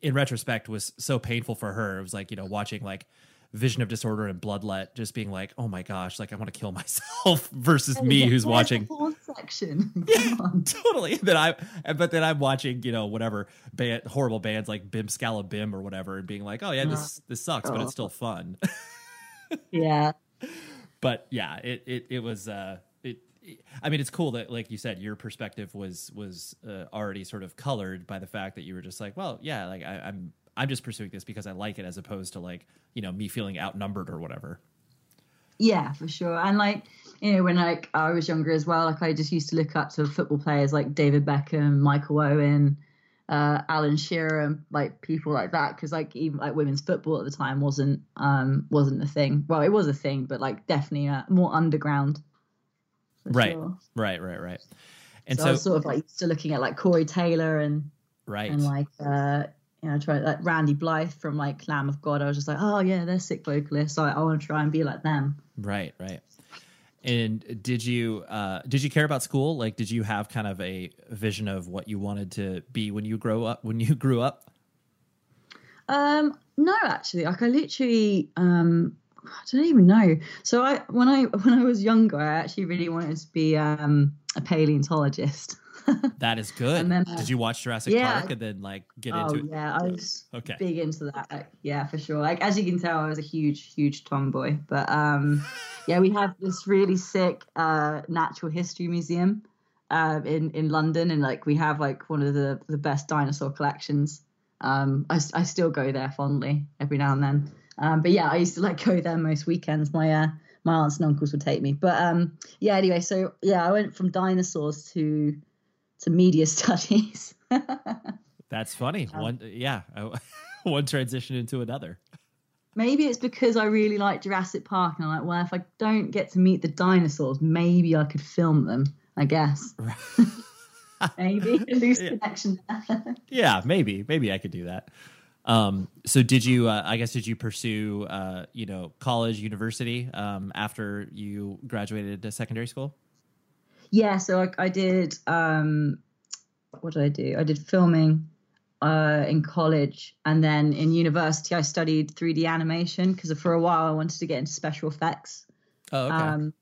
in retrospect, was so painful for her. It was like you know watching like Vision of Disorder and Bloodlet, just being like, oh my gosh, like I want to kill myself versus me who's watching section. yeah, totally. That I, but then I'm watching, you know, whatever band, horrible bands like Bim Skala Bim or whatever, and being like, oh yeah, this this sucks, but it's still fun. yeah. But yeah, it it it was. uh it, I mean, it's cool that, like you said, your perspective was was uh, already sort of colored by the fact that you were just like, well, yeah, like I, I'm I'm just pursuing this because I like it, as opposed to like you know me feeling outnumbered or whatever. Yeah, for sure. And like you know, when like I was younger as well, like I just used to look up to football players like David Beckham, Michael Owen, uh, Alan Shearer, and like people like that. Because like even like women's football at the time wasn't um wasn't a thing. Well, it was a thing, but like definitely uh, more underground. Right, sure. right, right, right. And so, so I was sort of like still looking at like Corey Taylor and right and like uh you know, try like Randy Blythe from like Lamb of God. I was just like, oh yeah, they're sick vocalists. I, I want to try and be like them. Right, right. And did you uh, did you care about school? Like, did you have kind of a vision of what you wanted to be when you grow up? When you grew up? Um, no, actually, like I literally, um, I don't even know. So I when I when I was younger, I actually really wanted to be um, a paleontologist. That is good. And then, uh, Did you watch Jurassic yeah. Park and then like get oh into it? yeah, I was Okay. big into that. Like, yeah, for sure. Like as you can tell, I was a huge, huge tomboy. But um, yeah, we have this really sick uh, natural history museum uh, in in London, and like we have like one of the the best dinosaur collections. Um, I, I still go there fondly every now and then. Um, but yeah, I used to like go there most weekends. My uh, my aunts and uncles would take me. But um, yeah, anyway, so yeah, I went from dinosaurs to to media studies. That's funny. Um, One, yeah, one transition into another. Maybe it's because I really like Jurassic Park, and I'm like, well, if I don't get to meet the dinosaurs, maybe I could film them. I guess. maybe loose connection. Yeah, maybe, maybe I could do that. Um, so did you? Uh, I guess did you pursue, uh, you know, college, university um, after you graduated secondary school? Yeah, so I, I did. Um, what did I do? I did filming uh, in college, and then in university, I studied 3D animation because for a while I wanted to get into special effects. Oh, okay. Um,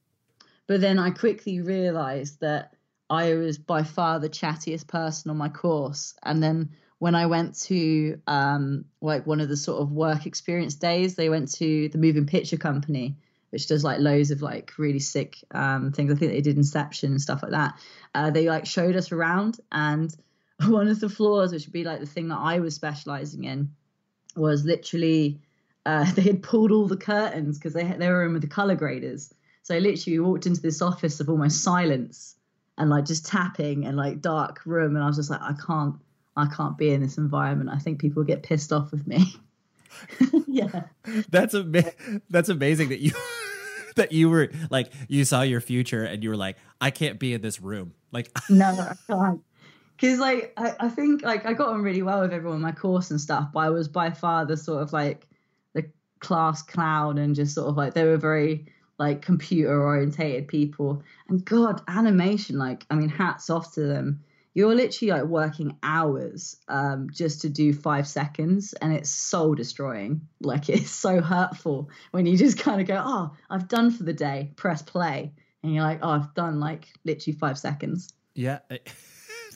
but then I quickly realized that I was by far the chattiest person on my course. And then when I went to um, like one of the sort of work experience days, they went to the Moving Picture Company, which does like loads of like really sick um, things. I think they did Inception and stuff like that. Uh, they like showed us around, and one of the floors, which would be like the thing that I was specializing in, was literally uh, they had pulled all the curtains because they they were in with the color graders. So literally, we walked into this office of almost silence and like just tapping and like dark room, and I was just like, I can't, I can't be in this environment. I think people get pissed off with me. yeah, that's ama- that's amazing that you that you were like you saw your future and you were like, I can't be in this room. Like, no. Because like I, I think like I got on really well with everyone in my course and stuff, but I was by far the sort of like the class clown and just sort of like they were very like computer orientated people. And God, animation, like I mean, hats off to them. You're literally like working hours um, just to do five seconds, and it's soul destroying. Like it's so hurtful when you just kind of go, "Oh, I've done for the day." Press play, and you're like, "Oh, I've done like literally five seconds." yeah.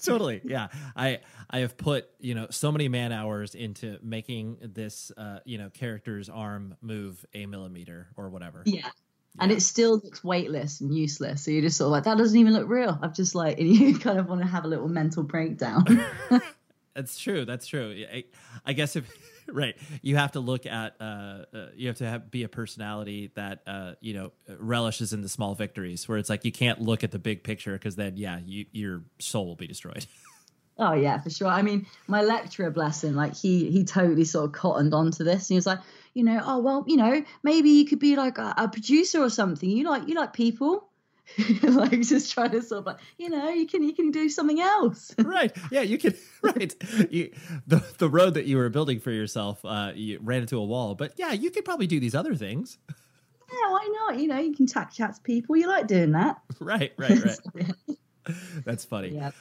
totally yeah i i have put you know so many man hours into making this uh you know character's arm move a millimeter or whatever Yeah. And it still looks weightless and useless. So you're just sort of like, that doesn't even look real. I've just like, and you kind of want to have a little mental breakdown. That's true. That's true. I, I guess if right, you have to look at uh, uh you have to have, be a personality that uh you know relishes in the small victories, where it's like you can't look at the big picture because then yeah, you, your soul will be destroyed. oh yeah, for sure. I mean, my lecturer, bless him, like he he totally sort of cottoned onto this. And he was like, you know, oh well, you know, maybe you could be like a, a producer or something. You like you like people. like just trying to sort of like, you know, you can you can do something else. right. Yeah, you can. Right. You the the road that you were building for yourself, uh, you ran into a wall. But yeah, you could probably do these other things. yeah, why not? You know, you can chat chat to people. You like doing that. Right. Right. Right. That's funny. Yeah.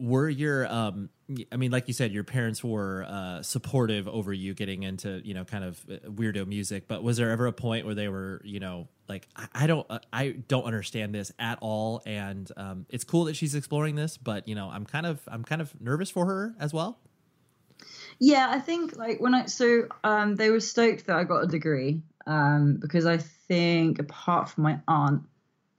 Were your um i mean like you said your parents were uh supportive over you getting into you know kind of uh, weirdo music but was there ever a point where they were you know like i, I don't uh, i don't understand this at all and um it's cool that she's exploring this but you know i'm kind of i'm kind of nervous for her as well? Yeah, I think like when I so um they were stoked that I got a degree um because I think apart from my aunt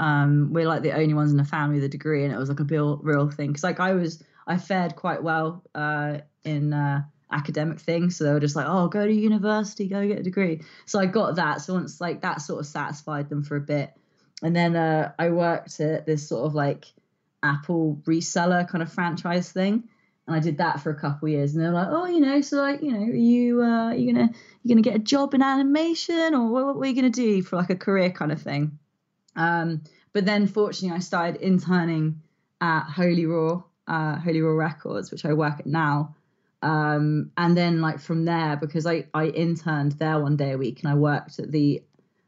um we're like the only ones in the family with a degree and it was like a real real thing. Because like I was I fared quite well uh in uh academic things so they were just like oh go to university go get a degree. So I got that. So once like that sort of satisfied them for a bit. And then uh I worked at this sort of like Apple reseller kind of franchise thing and I did that for a couple of years, and they're like, "Oh, you know, so like, you know, are you uh, are you gonna you gonna get a job in animation, or what, what are you gonna do for like a career kind of thing?" Um, but then, fortunately, I started interning at Holy Roar, uh, Holy Roar Records, which I work at now. Um, and then, like from there, because I I interned there one day a week, and I worked at the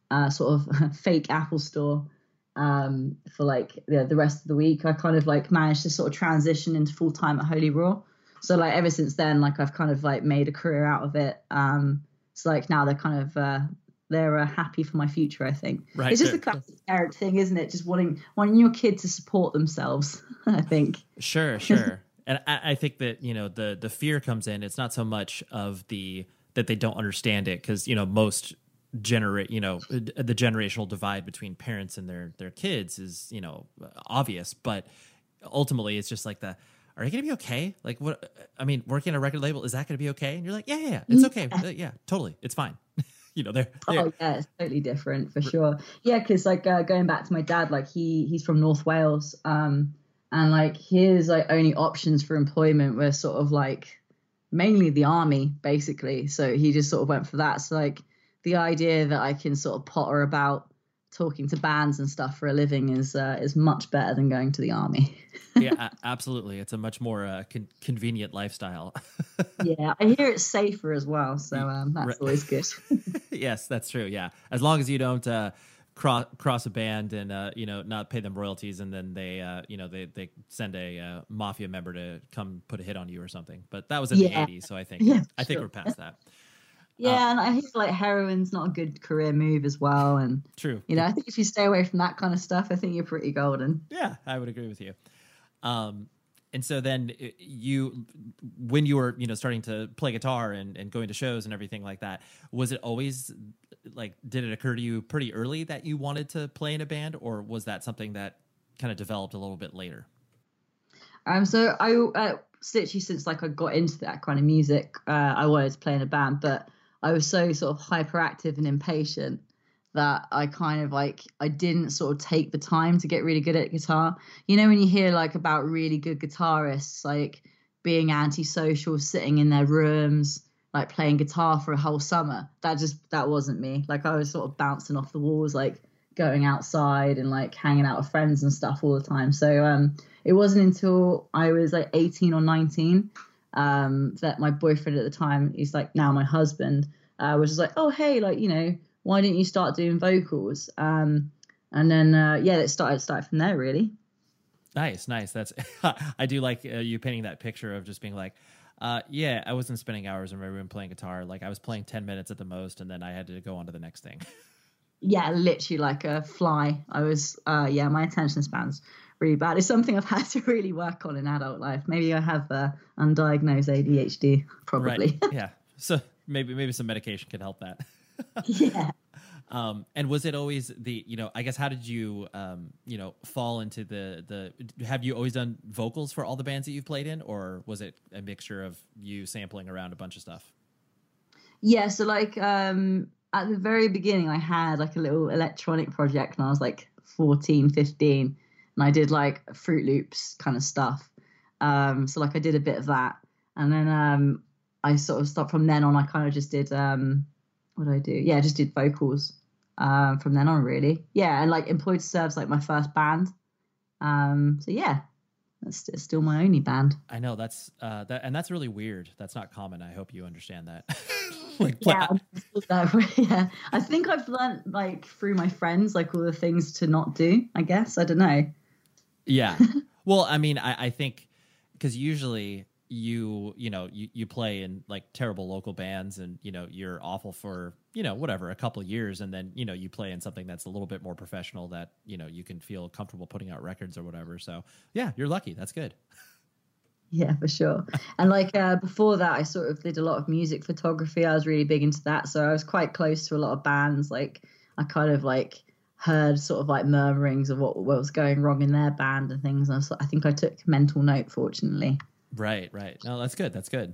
uh, sort of fake Apple store um, for like the, the rest of the week. I kind of like managed to sort of transition into full time at Holy Roar. So like ever since then, like I've kind of like made a career out of it. Um, so like now they're kind of uh, they're uh, happy for my future. I think Right, it's just they're- the classic parent thing, isn't it? Just wanting wanting your kid to support themselves. I think. Sure, sure. and I, I think that you know the the fear comes in. It's not so much of the that they don't understand it because you know most generate you know the generational divide between parents and their their kids is you know obvious, but ultimately it's just like the. Are you gonna be okay? Like what? I mean, working at a record label is that gonna be okay? And you're like, yeah, yeah, yeah it's okay. Uh, yeah, totally, it's fine. You know, they're, they're Oh yeah, it's totally different for sure. Yeah, because like uh, going back to my dad, like he he's from North Wales, um, and like his like only options for employment were sort of like mainly the army, basically. So he just sort of went for that. So like the idea that I can sort of potter about talking to bands and stuff for a living is uh, is much better than going to the army. yeah, absolutely. It's a much more uh, con- convenient lifestyle. yeah, I hear it's safer as well, so um, that's Right. always good. yes, that's true. Yeah, as long as you don't uh, cross cross a band and uh, you know not pay them royalties, and then they uh, you know they they send a uh, mafia member to come put a hit on you or something. But that was in Yeah. the '80s, so I think Yeah, I think sure. we're past that. Yeah, and I hear like heroin's not a good career move as well. And True. you know, I think if you stay away from that kind of stuff, I think you're pretty golden. Yeah, I would agree with you. Um, and so then uh, you, when you were, you know, starting to play guitar and, and going to shows and everything like that, was it always like, did it occur to you pretty early that you wanted to play in a band, or was that something that kind of developed a little bit later? Um, so I uh, literally since like I got into that kind of music, uh, I wanted to play in a band, but I was so sort of hyperactive and impatient that I kind of like I didn't sort of take the time to get really good at guitar. You know when you hear like about really good guitarists like being antisocial, sitting in their rooms, like playing guitar for a whole summer. That just that wasn't me. Like I was sort of bouncing off the walls, like going outside and like hanging out with friends and stuff all the time. So um it wasn't until I was like 18 or 19 um that my boyfriend at the time, he's like now my husband, uh, was just like, oh hey, like you know, why didn't you start doing vocals? Um, and then uh, yeah, it started started from there really. Nice, nice. That's I do like uh, you painting that picture of just being like, uh, yeah, I wasn't spending hours in my room playing guitar. Like I was playing ten minutes at the most, and then I had to go on to the next thing. Yeah, literally like a fly. I was uh, yeah, my attention span's really bad. It's something I've had to really work on in adult life. Maybe I have uh, undiagnosed ADHD, probably. Right. yeah. So maybe maybe some medication could help that. yeah. Um, and was it always the you know I guess how did you um, you know fall into the the have you always done vocals for all the bands that you've played in or was it a mixture of you sampling around a bunch of stuff? Yeah, so like um at the very beginning I had like a little electronic project when I was like 14, 15 and I did like Fruit Loops kind of stuff. Um so like I did a bit of that and then um I sort of stopped from then on I kind of just did um what did I do? Yeah, I just did vocals um from then on really. Yeah, and like Employed Serves like my first band. Um so yeah, that's still my only band. I know that's uh, that and that's really weird. That's not common. I hope you understand that. like yeah, that yeah. I think I've learned like through my friends, like all the things to not do. I guess I don't know. Yeah. well, I mean, I, I think because usually you you know you, you play in like terrible local bands and you know you're awful for you know whatever a couple of years and then you know you play in something that's a little bit more professional that you know you can feel comfortable putting out records or whatever so yeah you're lucky that's good Yeah, for sure. And like uh, before that, I sort of did a lot of music photography. I was really big into that, so I was quite close to a lot of bands. Like I kind of like heard sort of like murmurings of what, what was going wrong in their band and things. And I, was, I think I took mental note, fortunately. right right no that's good that's good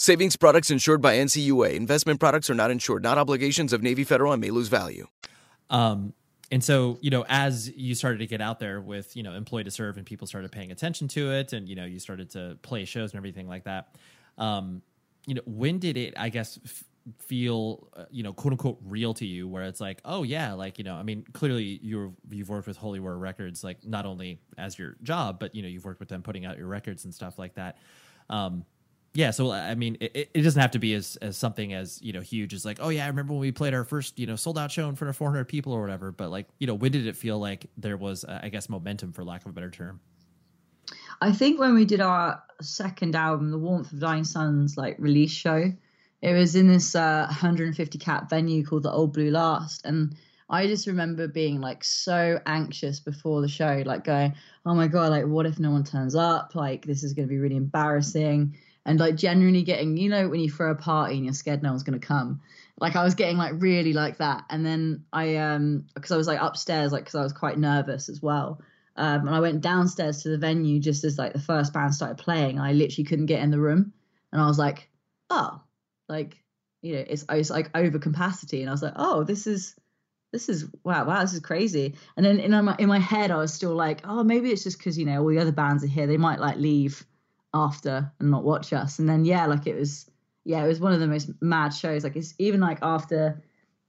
Savings products insured by NCUA. Investment products are not insured, not obligations of Navy Federal and may lose value. Um, and so, you know, as you started to get out there with, you know, Employed To Serve and people started paying attention to it and, you know, you started to play shows and everything like that. Um, you know, when did it, I guess, f- feel, uh, you know, quote unquote real to you where it's like, oh yeah, like, you know, I mean, clearly you're, you've worked with Holy Roar Records, like not only as your job, but, you know, you've worked with them putting out your records and stuff like that. Um, yeah, so I mean, it, it doesn't have to be as, as something as you know huge as like, oh yeah, I remember when we played our first you know sold out show in front of 400 people or whatever. But like, you know, when did it feel like there was, uh, I guess, momentum for lack of a better term? I think when we did our second album, The Warmth of Dying Suns, like release show, it was in this uh, 150 cap venue called the Old Blue Last, and I just remember being like so anxious before the show, like going, oh my god, like what if no one turns up? Like this is going to be really embarrassing and like genuinely getting you know when you throw a party and you're scared no one's going to come? Like i was getting like really like that. And then i um because i was like upstairs like because i was quite nervous as well. Um and i went downstairs to the venue just as like the first band started playing i literally couldn't get in the room. And i was like oh like you know it's it's like over capacity. And i was like oh this is this is wow wow this is crazy. And then in my in my head i was still like oh maybe it's just because you know all the other bands are here. They might like leave after and not watch us. And then yeah, like it was yeah, it was one of the most mad shows. Like it's even like after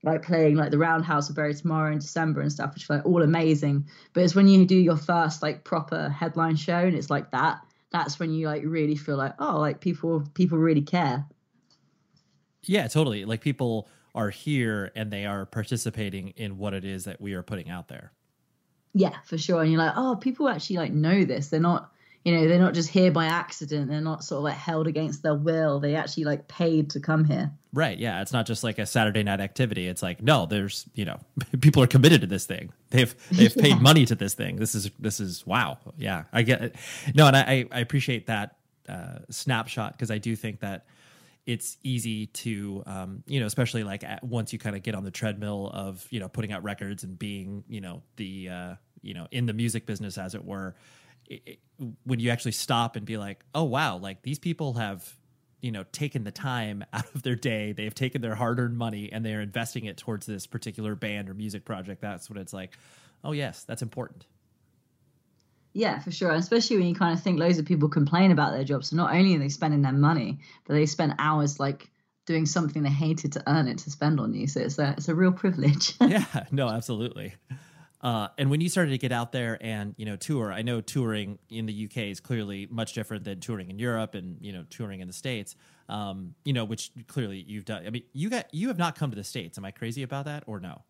like playing like the Roundhouse of Bury Tomorrow in December and stuff, which like all amazing. But it's when you do your first like proper headline show and it's like that, that's when you like really feel like, oh, like people people really care. Yeah, totally. Like people are here and they are participating in what it is that we are putting out there. Yeah, for sure. And you're like, oh, people actually like know this. They're not you know they're not just here by accident. They're not sort of like held against their will. They actually like paid to come here. Right. Yeah. It's not just like a saturday night activity. It's like no there's you know people are committed to this thing. They've they've paid money to this thing. This is this is wow. Yeah. I get it. No and i i appreciate that uh, snapshot because i do think that it's easy to um, you know especially like at, once you kind of get on the treadmill of you know putting out records and being you know the uh, you know in the music business as it were it, when you actually stop and be like, oh wow, like these people have you know taken the time out of their day. They've taken their hard-earned money and they're investing it towards this particular band or music project. That's what it's like. Oh yes that's important. Yeah for sure. Especially when you kind of think loads of people complain about their jobs. So not only are they spending their money but they spend hours like doing something they hated to earn it to spend on you. So it's a, it's a real privilege. Yeah no absolutely uh, and when you started to get out there and you know tour, I know touring in the UK is clearly much different than touring in Europe and you know touring in the states. Um, you know, which clearly you've done. I mean, you got you have not come to the states. Am I crazy about that or no?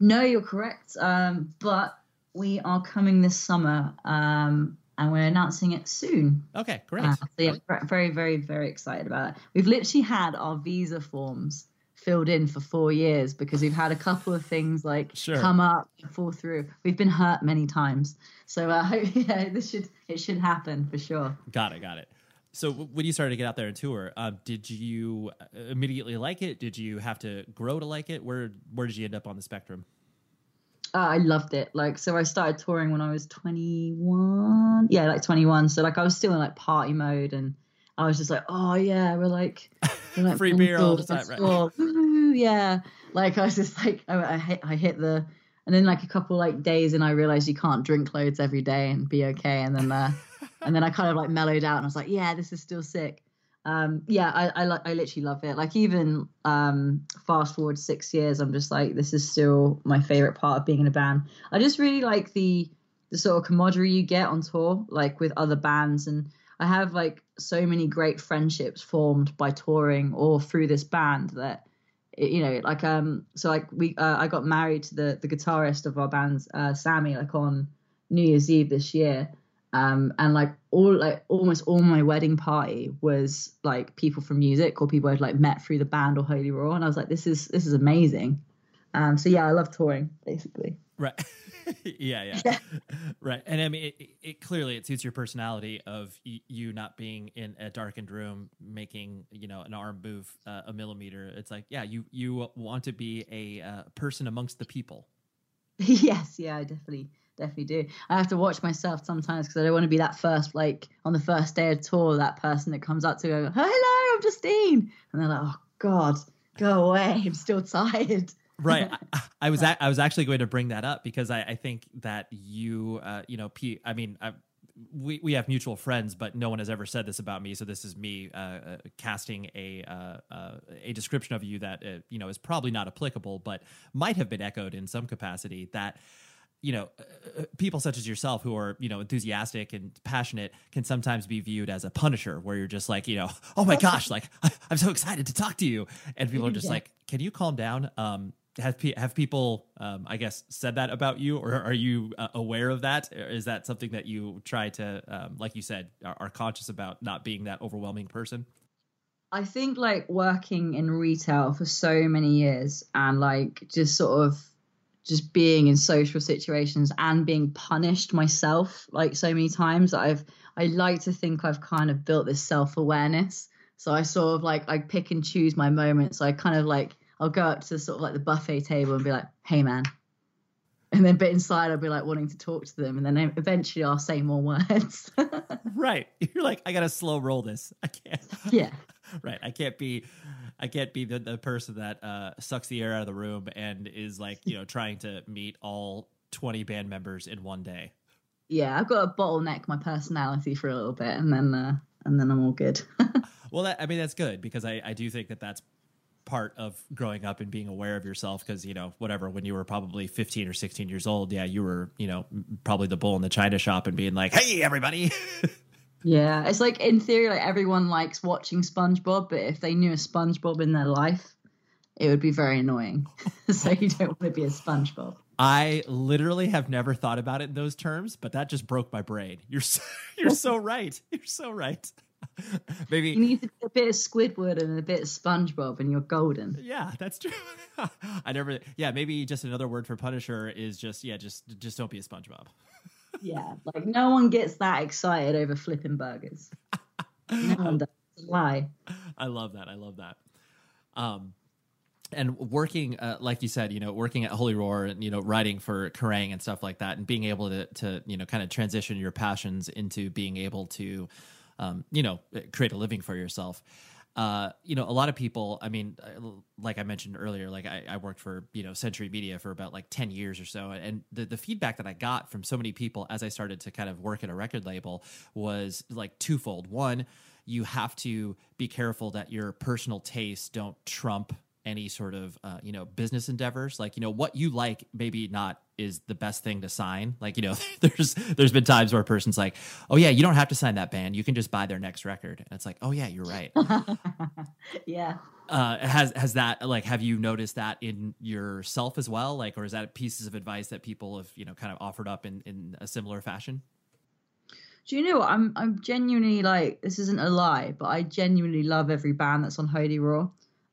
No, you're correct. Um, but we are coming this summer, um, and we're announcing it soon. Okay, great. Uh, so yeah, very, very, very excited about it. We've literally had our visa forms filled in for four years because we've had a couple of things like sure. come up fall through we've been hurt many times so i uh, yeah this should it should happen for sure got it got it So when you started to get out there and tour, um, did you uh, immediately like it? Did you have to grow to like it? Where where did you end up on the spectrum? Uh, I loved it. Like, so I started touring when I was 21. Yeah, like 21. So like I was still in like party mode, and I was just like, oh yeah, we're like, we're like free beer all the time, right? Woo, yeah. Like I was just like, I, I hit, I hit the, and then like a couple like days, and I realized you can't drink loads every day and be okay, and then uh, and then I kind of like mellowed out, and I was like, yeah, this is still sick. Um, yeah, I, I, I literally love it. Like even um, fast forward six years, I'm just like, this is still my favorite part of being in a band. I just really like the the sort of camaraderie you get on tour, like with other bands, and I have like so many great friendships formed by touring or through this band that you know like um so like we uh, I got married to the the guitarist of our band uh, Sammy like on New Year's Eve this year um, and like all like almost all my wedding party was like people from music or people I'd like met through the band or Holy Roar, and I was like, this is this is amazing. Um, so yeah, I love touring basically. Right. yeah, yeah, yeah, right. And I mean, it, it, clearly it suits your personality of y- you not being in a darkened room making you know an arm move uh, a millimeter. It's like, yeah, you you want to be a uh, person amongst the people. yes, yeah, I definitely definitely do. I have to watch myself sometimes because I don't want to be that first, like on the first day of tour, that person that comes up to go, "Hello, I'm Justine," and they're like, "Oh God, go away! I'm still tired." Right. I, I was a, I was actually going to bring that up because I, I think that you, uh, you know, Pete. I mean, I, we we have mutual friends, but no one has ever said this about me. So this is me uh, uh, casting a uh, uh a description of you that uh, you know is probably not applicable, but might have been echoed in some capacity. That you know, uh, people such as yourself who are, you know, enthusiastic and passionate can sometimes be viewed as a punisher where you're just like, you know, oh my gosh, like I'm so excited to talk to you. And people are just yeah. like, can you calm down? Um, have, have people, um, I guess, said that about you or are you uh, aware of that? Is that something that you try to, um, like you said, are, are conscious about not being that overwhelming person? I think like working in retail for so many years and like just sort of just being in social situations and being punished myself like so many times i've i like to think i've kind of built this self-awareness so i sort of like i pick and choose my moments so i kind of like i'll go up to sort of like the buffet table and be like hey man. And then but inside i'll be like wanting to talk to them and then eventually i'll say more words. Right. You're like i gotta slow roll this. I can't. Yeah. Right. I can't be I can't be the, the person that uh, sucks the air out of the room and is like, you know, trying to meet all 20 band members in one day. Yeah, I've got to bottleneck my personality for a little bit and then uh, and then I'm all good. well, that, I mean, that's good because I, I do think that that's part of growing up and being aware of yourself because you know whatever when you were probably 15 or 16 years old yeah you were you know probably the bull in the china shop and being like hey everybody Yeah, it's like in theory, like everyone likes watching SpongeBob, but if they knew a SpongeBob in their life, it would be very annoying. so you don't want to be a SpongeBob. I literally have never thought about it in those terms, but that just broke my brain. You're so, you're so right. You're so right. Maybe you need a bit of Squidward and a bit of SpongeBob, and you're golden. Yeah, that's true. I never. Yeah, maybe just another word for Punisher is just yeah, just just don't be a SpongeBob yeah, like no one gets that excited over flipping burgers. no one does. Why? I love that. I love that. Um, and working, uh, like you said, you know, working at Holy Roar and you know, writing for Kerrang and stuff like that, and being able to to you know, kind of transition your passions into being able to, um, you know, create a living for yourself uh, you know, a lot of people, I mean, uh, like I mentioned earlier, like I, I, worked for, you know, Century Media for about like 10 years or so. And the, the feedback that I got from so many people as I started to kind of work at a record label was like twofold. One, you have to be careful that your personal tastes don't trump any sort of uh, you know business endeavors like you know what you like maybe not is the best thing to sign. Like you know there's there's been times where a person's like oh yeah you don't have to sign that band. You can just buy their next record. And it's like oh yeah you're right. Yeah. Uh, has has that like have you noticed that in yourself as well? Like or is that pieces of advice that people have you know kind of offered up in in a similar fashion? Do you know what? I'm i'm genuinely like this isn't a lie but i genuinely love every band that's on holy roar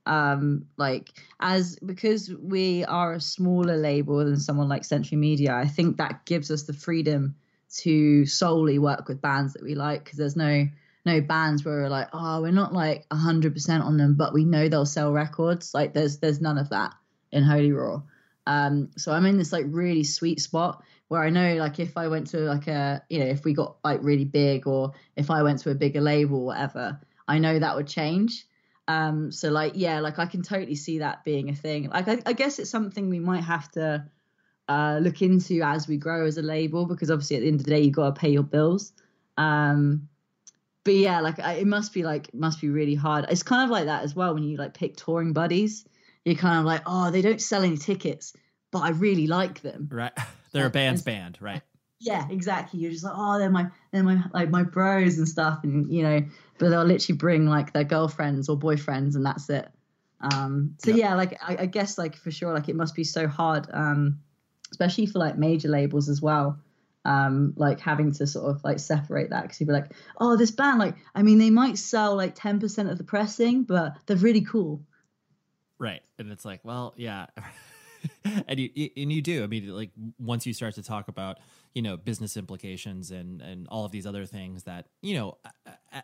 um like as because we are a smaller label than someone like century media i think that gives us the freedom to solely work with bands that we like because there's no no bands where we're like, oh, we're not like hundred percent on them, but we know they'll sell records. Like there's there's none of that in Holy Roar. Um, so I'm in this like really sweet spot where I know like if I went to like a you know if we got like really big or if I went to a bigger label whatever, I know that would change. Um, so like yeah, like I can totally see that being a thing. Like I, I guess it's something we might have to uh, look into as we grow as a label because obviously at the end of the day you got to pay your bills. Um, but yeah, like I, it must be like must be really hard. It's kind of like that as well when you like pick touring buddies. You're kind of like, oh, they don't sell any tickets, but I really like them. Right, they're a band's band, right? Yeah, exactly. You're just like, oh, they're my they're my like my bros and stuff, and you know, but they'll literally bring like their girlfriends or boyfriends, and that's it. Um, so yep. yeah, like I, I, guess like for sure, like it must be so hard, um, especially for like major labels as well. Um, like having to sort of like separate that because you'd be like, oh, this band, like, I mean, they might sell like ten percent of the pressing, but they're really cool. Right, and it's like, well, yeah. and you and you do. I mean, like once you start to talk about you know business implications and and all of these other things that you know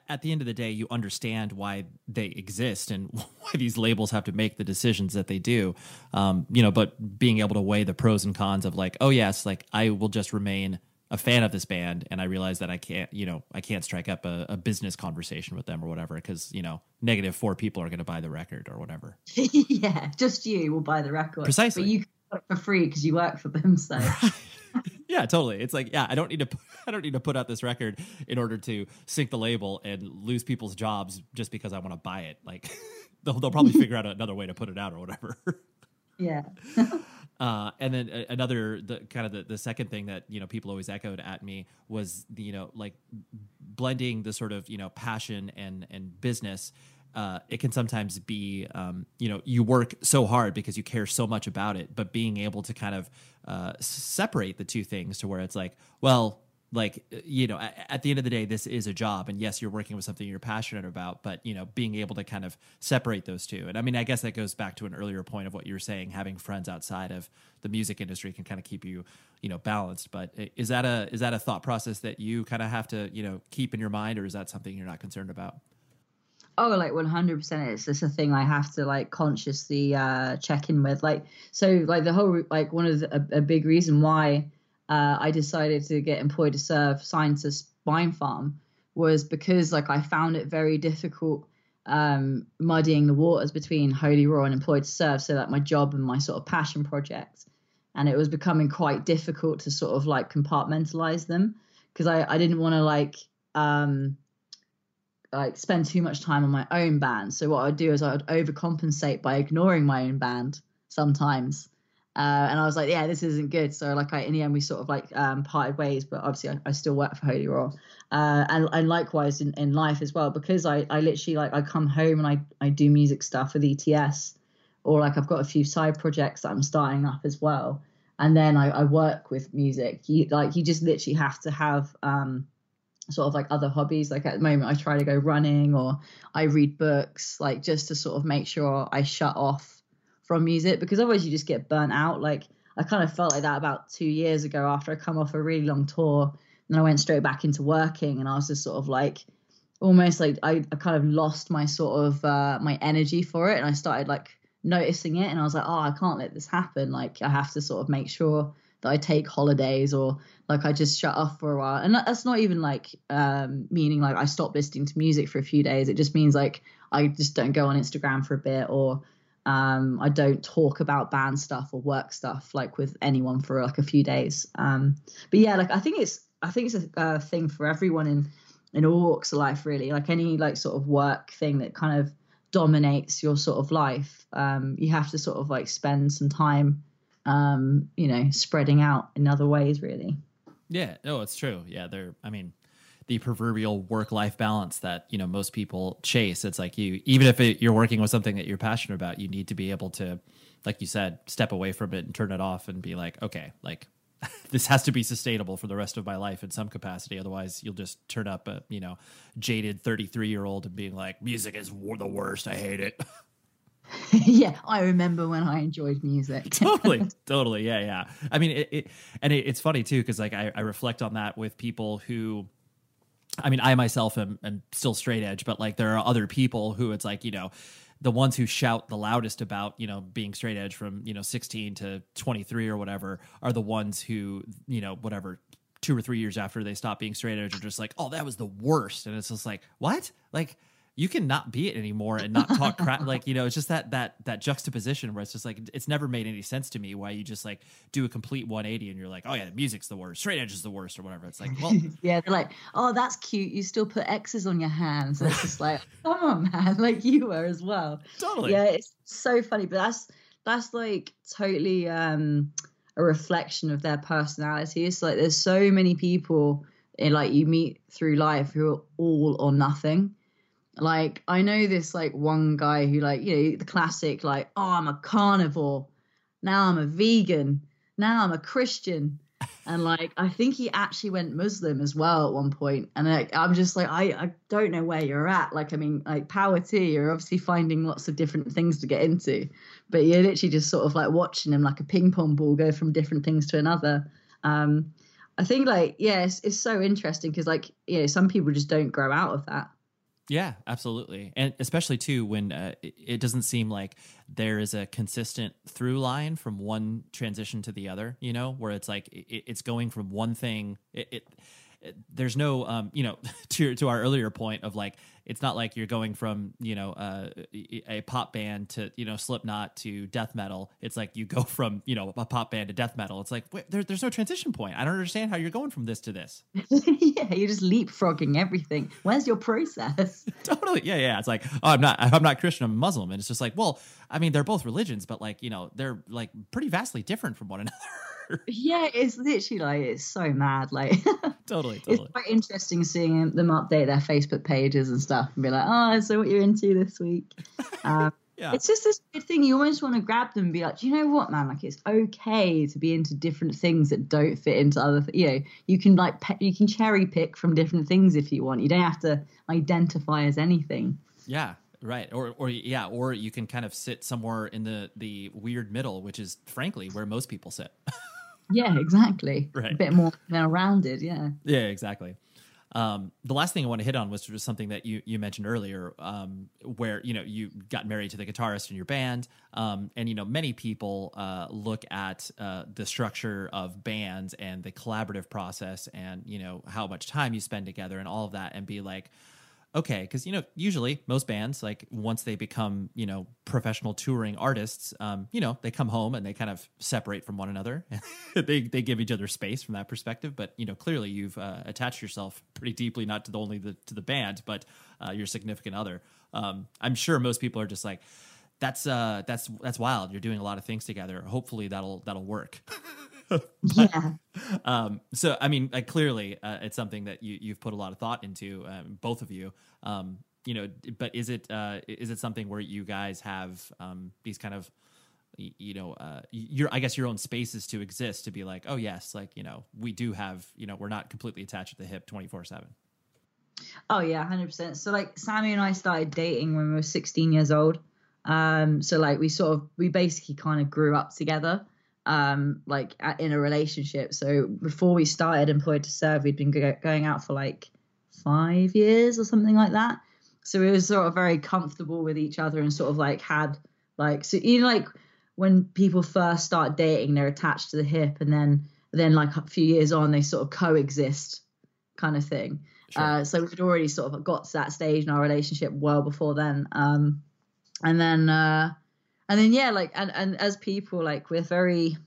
at the end of the day you understand why they exist and why these labels have to make the decisions that they do. Um, you know but being able to weigh the pros and cons of like oh yes like i will just remain a fan of this band and i realize that i can't you know i can't strike up a, a business conversation with them or whatever because you know negative four people are going to buy the record or whatever. Yeah just you will buy the record. Precisely. but you for free because you work for them so yeah, totally. It's like, yeah, I don't need to, I don't need to put out this record in order to sync the label and lose people's jobs just because I want to buy it. Like, they'll, they'll probably figure out another way to put it out or whatever. yeah. uh, and then another, the kind of the, the second thing that you know people always echoed at me was the, you know like blending the sort of you know passion and and business uh, it can sometimes be um, you know you work so hard because you care so much about it but being able to kind of uh, separate the two things to where it's like well like you know at, at, the end of the day this is a job and yes you're working with something you're passionate about but you know being able to kind of separate those two. And i mean i guess that goes back to an earlier point of what you were saying having friends outside of the music industry can kind of keep you you know balanced but is that a is that a thought process that you kind of have to you know keep in your mind or is that something you're not concerned about Oh, like 100%. It's just a thing I have to like consciously uh, check in with. Like, so like the whole, like one of the, a, a big reason why uh, I decided to get employed to serve Scientist Spinefarm was because like I found it very difficult um, muddying the waters between Holy Roar and employed to serve. So that my job and my sort of passion project. And it was becoming quite difficult to sort of like compartmentalize them because I, I didn't want to like, um, like spend too much time on my own band. So what I'd do is I would overcompensate by ignoring my own band sometimes. Uh, and I was like, yeah, this isn't good. So like, I, in the end, we sort of like um, parted ways. But obviously, I, I still work for Holy Roar, uh, and and likewise in, in life as well. Because I I literally like I come home and I I do music stuff with ETS, or like I've got a few side projects that I'm starting up as well. And then I, I work with music. You like you just literally have to have um, sort of like other hobbies. Like at the moment i try to go running or i read books like just to sort of make sure i shut off from music because otherwise you just get burnt out. Like i kind of felt like that about two years ago after i come off a really long tour. And i went straight back into working and i was just sort of like almost like i, I kind of lost my sort of uh, my energy for it and i started like noticing it and i was like oh i can't let this happen. Like i have to sort of make sure that I take holidays or like I just shut off for a while. And that's not even like um, meaning like I stop listening to music for a few days. It just means like I just don't go on Instagram for a bit or um, I don't talk about band stuff or work stuff like with anyone for like a few days. Um, but yeah, like I think it's I think it's a, a thing for everyone in in all walks of life really. Like any like sort of work thing that kind of dominates your sort of life, um, you have to sort of like spend some time um, you know, spreading out in other ways, really. Yeah, no, it's true. Yeah, they're, I mean, the proverbial work life balance that, you know, most people chase. It's like you, even if it, you're working with something that you're passionate about, you need to be able to, like you said, step away from it and turn it off and be like, okay, like, this has to be sustainable for the rest of my life in some capacity. Otherwise, you'll just turn up a you know jaded thirty three year old and being like, "Music is the worst. I hate it." yeah, I remember when I enjoyed music. totally, totally. Yeah, yeah. I mean, it, it and it, it's funny too because like I, I reflect on that with people who I mean, I myself am, am still straight edge, but like there are other people who it's like, you know, the ones who shout the loudest about, you know, being straight edge from, you know, 16 to 23 or whatever are the ones who, you know, whatever, two or three years after they stop being straight edge are just like, oh, that was the worst. And it's just like, what? Like, you can not be it anymore and not talk crap. like, you know, it's just that that that juxtaposition where it's just like it's never made any sense to me why you just like do a complete 180 and you're like, oh yeah, the music's the worst, straight edge is the worst, or whatever. It's like, well, yeah, they're like, oh, that's cute. You still put X's on your hands. And it's just like, come on, man, like you were as well. Totally. Yeah, it's so funny, but that's that's like totally um a reflection of their personality. It's like there's so many people in, like you meet through life who are all or nothing like I know this like one guy who like you know the classic like oh I'm a carnivore, now I'm a vegan, now I'm a Christian, and like I think he actually went Muslim as well at one point, and like, I'm just like I I don't know where you're at. Like I mean like power to you. You're obviously finding lots of different things to get into, but you're literally just sort of like watching him like a ping pong ball go from different things to another. Um, I think like yeah, it's, it's so interesting because like you know some people just don't grow out of that. Yeah, absolutely, and especially too when uh, it doesn't seem like there is a consistent through line from one transition to the other. You know, where it's like it, it's going from one thing. It, it, there's no, um, you know, to to our earlier point of like it's not like you're going from you know uh, a pop band to you know Slipknot to death metal. It's like you go from you know a pop band to death metal. It's like wait, there, there's no transition point. I don't understand how you're going from this to this. yeah, you're just leapfrogging everything. Where's your process? totally. Yeah, yeah. It's like oh, I'm not I'm not Christian. I'm Muslim, and it's just like well, I mean they're both religions, but like you know they're like pretty vastly different from one another yeah, it's literally like it's so mad. Like totally, totally. It's quite interesting seeing them update their Facebook pages and stuff and be like, oh, so what you're into this week. Um, yeah. It's just this weird thing. You almost want to grab them and be like, you know what, man? Like, it's okay to be into different things that don't fit into other. Th- you know, you can like pe- you can cherry pick from different things if you want. You don't have to identify as anything. Yeah, right. Or or yeah, or you can kind of sit somewhere in the the weird middle, which is frankly where most people sit. yeah, exactly. Right. A bit more well rounded. Yeah. Yeah, exactly. Um, the last thing I want to hit on was just something that you, you mentioned earlier, um, where you know you got married to the guitarist in your band, um, and you know many people uh, look at uh, the structure of bands and the collaborative process, and you know how much time you spend together and all of that, and be like, okay because you know usually most bands like once they become you know professional touring artists um, you know they come home and they kind of separate from one another. They, they give each other space from that perspective but you know clearly you've uh, attached yourself pretty deeply not to the only the, to the band but uh, your significant other. Um, i'm sure most people are just like that's uh that's that's wild. You're doing a lot of things together. Hopefully that'll that'll work but, yeah. Um, so, I mean, like, clearly, uh, it's something that you you've put a lot of thought into, um, both of you. Um, you know, but is it uh, is it something where you guys have um, these kind of you know uh, your i guess your own spaces to exist to be like oh yes like you know we do have you know we're not completely attached at the hip 24 7 oh yeah 100% so like sammy and i started dating when we were 16 years old um so like we sort of we basically kind of grew up together um like in a relationship. So before we started employed to serve we'd been go- going out for like five years or something like that. So we were sort of very comfortable with each other and sort of like had like so you know like when people first start dating they're attached to the hip and then then like a few years on they sort of coexist kind of thing. Sure. uh, so we'd already sort of got to that stage in our relationship well before then. Um and then uh and then yeah like and and as people like we're very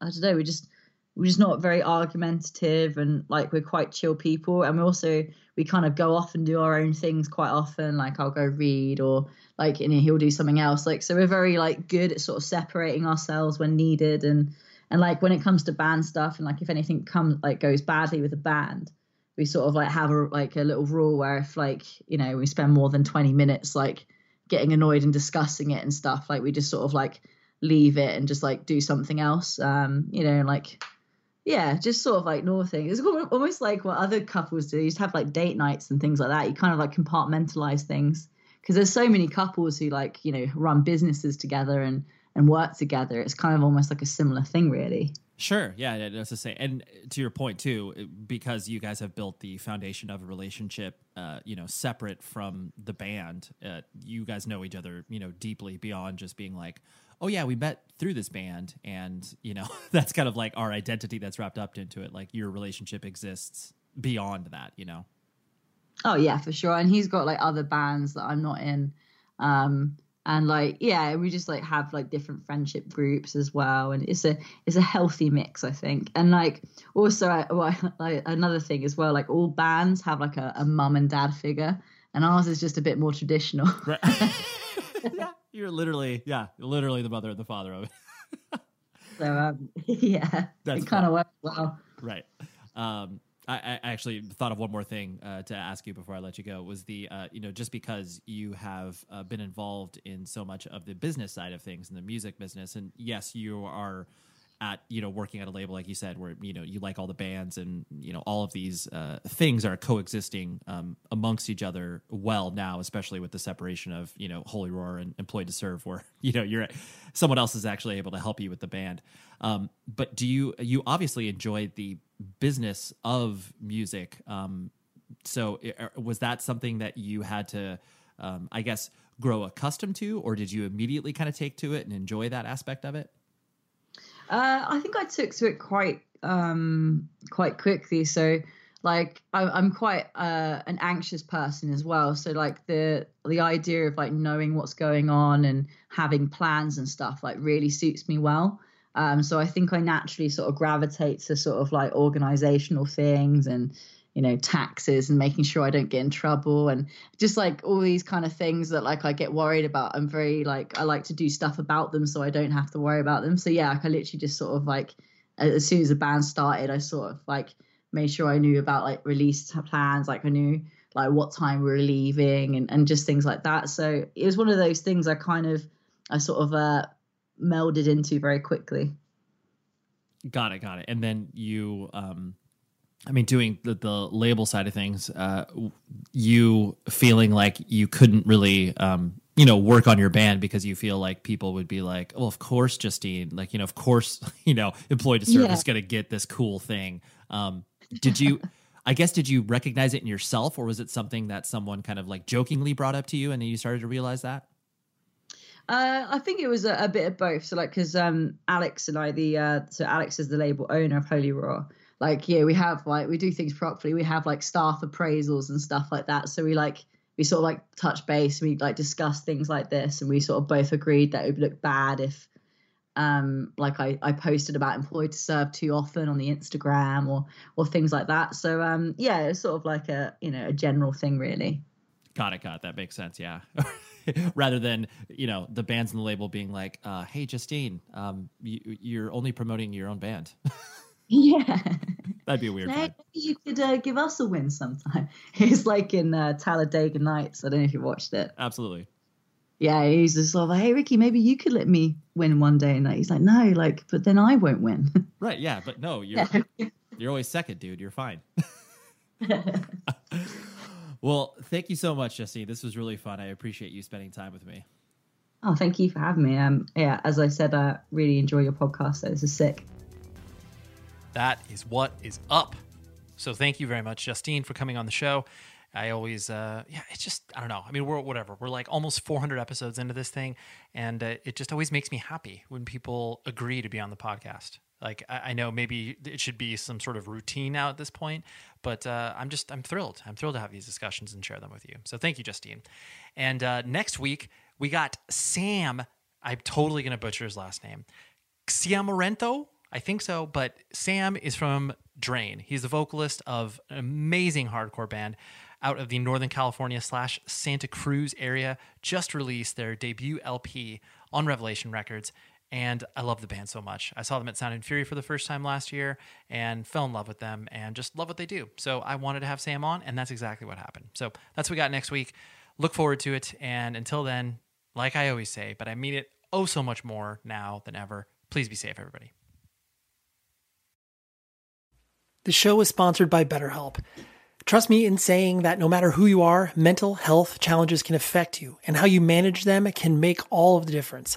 i don't know we just we're just not very argumentative and like we're quite chill people. And we also we kind of go off and do our own things quite often. Like i'll go read or like know he'll do something else. Like so we're very like good at sort of separating ourselves when needed. And and like when it comes to band stuff and like if anything comes like goes badly with a band we sort of like have a like a little rule where if like you know we spend more than 20 minutes like getting annoyed and discussing it and stuff like we just sort of like leave it and just like do something else um you know like yeah just sort of like normal thing. It's almost like what other couples do. You just have like date nights and things like that. You kind of like compartmentalize things. Because there's so many couples who like you know run businesses together and and work together. It's kind of almost like a similar thing really Sure. Yeah, that's to say. And to your point too, because you guys have built the foundation of a relationship, uh, you know, separate from the band. Uh, you guys know each other, you know, deeply beyond just being like, oh yeah, we met through this band, and you know, that's kind of like our identity that's wrapped up into it. Like your relationship exists beyond that, you know. Oh yeah, for sure. And he's got like other bands that I'm not in. Um, and like yeah we just like have like different friendship groups as well. And it's a it's a healthy mix i think. And like also I, well, like another thing as well like all bands have like a, a mum and dad figure. And ours is just a bit more traditional. Right. yeah, you're literally yeah literally the mother and the father of it. So um yeah That's it kind of works well. Right. Um I, I, actually thought of one more thing uh, to ask you before I let you go. Was the uh, you know just because you have uh, been involved in so much of the business side of things in the music business, and yes, you are at you know working at a label like you said where you know you like all the bands and you know all of these uh, things are coexisting um, amongst each other well now especially with the separation of you know holy roar and employed to serve where you know you're someone else is actually able to help you with the band um, but do you you obviously enjoy the business of music um, so it, er, was that something that you had to um, i guess grow accustomed to or did you immediately kind of take to it and enjoy that aspect of it uh, I think I took to it quite um, quite quickly. So like I, am quite uh, an anxious person as well. So like the the idea of like knowing what's going on and having plans and stuff like really suits me well. Um, so I think I naturally sort of gravitate to sort of like organizational things and you know taxes and making sure i don't get in trouble and just like all these kind of things that like i get worried about. I'm very like i like to do stuff about them so i don't have to worry about them. So yeah like, i literally just sort of like as soon as the band started i sort of like made sure i knew about like release plans like i knew like what time we were leaving and, and just things like that. So it was one of those things i kind of i sort of uh melded into very quickly got it got it and then you um I mean, doing the, the label side of things, uh, you feeling like you couldn't really, um, you know, work on your band because you feel like people would be like, well, of course, Justine, like, you know, of course, you know, employed to serve yeah. is going to get this cool thing. Um, did you, I guess, did you recognize it in yourself or was it something that someone kind of like jokingly brought up to you and then you started to realize that? Uh, I think it was a, a, bit of both. So, like, because um, Alex and I, the uh, so Alex is the label owner of Holy Roar. like yeah we have like we do things properly. We have like staff appraisals and stuff like that. So we like we sort of like touch base and we like discuss things like this. And we sort of both agreed that it would look bad if um like I, I posted about employed to serve too often on the instagram or or things like that. So um yeah it's sort of like a you know a general thing really got it got it that makes sense yeah rather than you know the bands and the label being like uh hey justine um you, you're only promoting your own band Yeah. That'd be a weird. Maybe you could uh, give us a win sometime. It's like in uh, Talladega Nights. I don't know if you watched it. Absolutely. Yeah, he's just sort of like, hey Ricky, maybe you could let me win one day, and he's like, no, like, but then I won't win. Right. Yeah, but no, you're yeah. you're always second, dude. You're fine. Well, thank you so much, Jesse. This was really fun. I appreciate you spending time with me. Oh, thank you for having me. Um, yeah, as I said, I really enjoy your podcast. So this is sick. That is what is up. So thank you very much, Justine, for coming on the show. I always, uh, yeah, it's just, I don't know. I mean, we're whatever. We're like almost 400 episodes into this thing, and uh, it just always makes me happy when people agree to be on the podcast. Like, I, I know maybe it should be some sort of routine now at this point, but uh, I'm just, I'm thrilled. I'm thrilled to have these discussions and share them with you. So thank you, Justine. And uh, next week, we got Sam. I'm totally to butcher his last name. Xiamorento I think so, but Sam is from Drain. He's the vocalist of an amazing hardcore band out of the Northern California slash Santa Cruz area. Just released their debut LP on Revelation Records, and I love the band so much. I saw them at Sound and Fury for the first time last year and fell in love with them and just love what they do. So I wanted to have Sam on, and that's exactly what happened. So that's what we got next week. Look forward to it. And until then, like I always say, but I mean it oh so much more now than ever, please be safe, everybody. The show is sponsored by BetterHelp. Trust me in saying that no matter who you are, mental health challenges can affect you, and how you manage them can make all of the difference.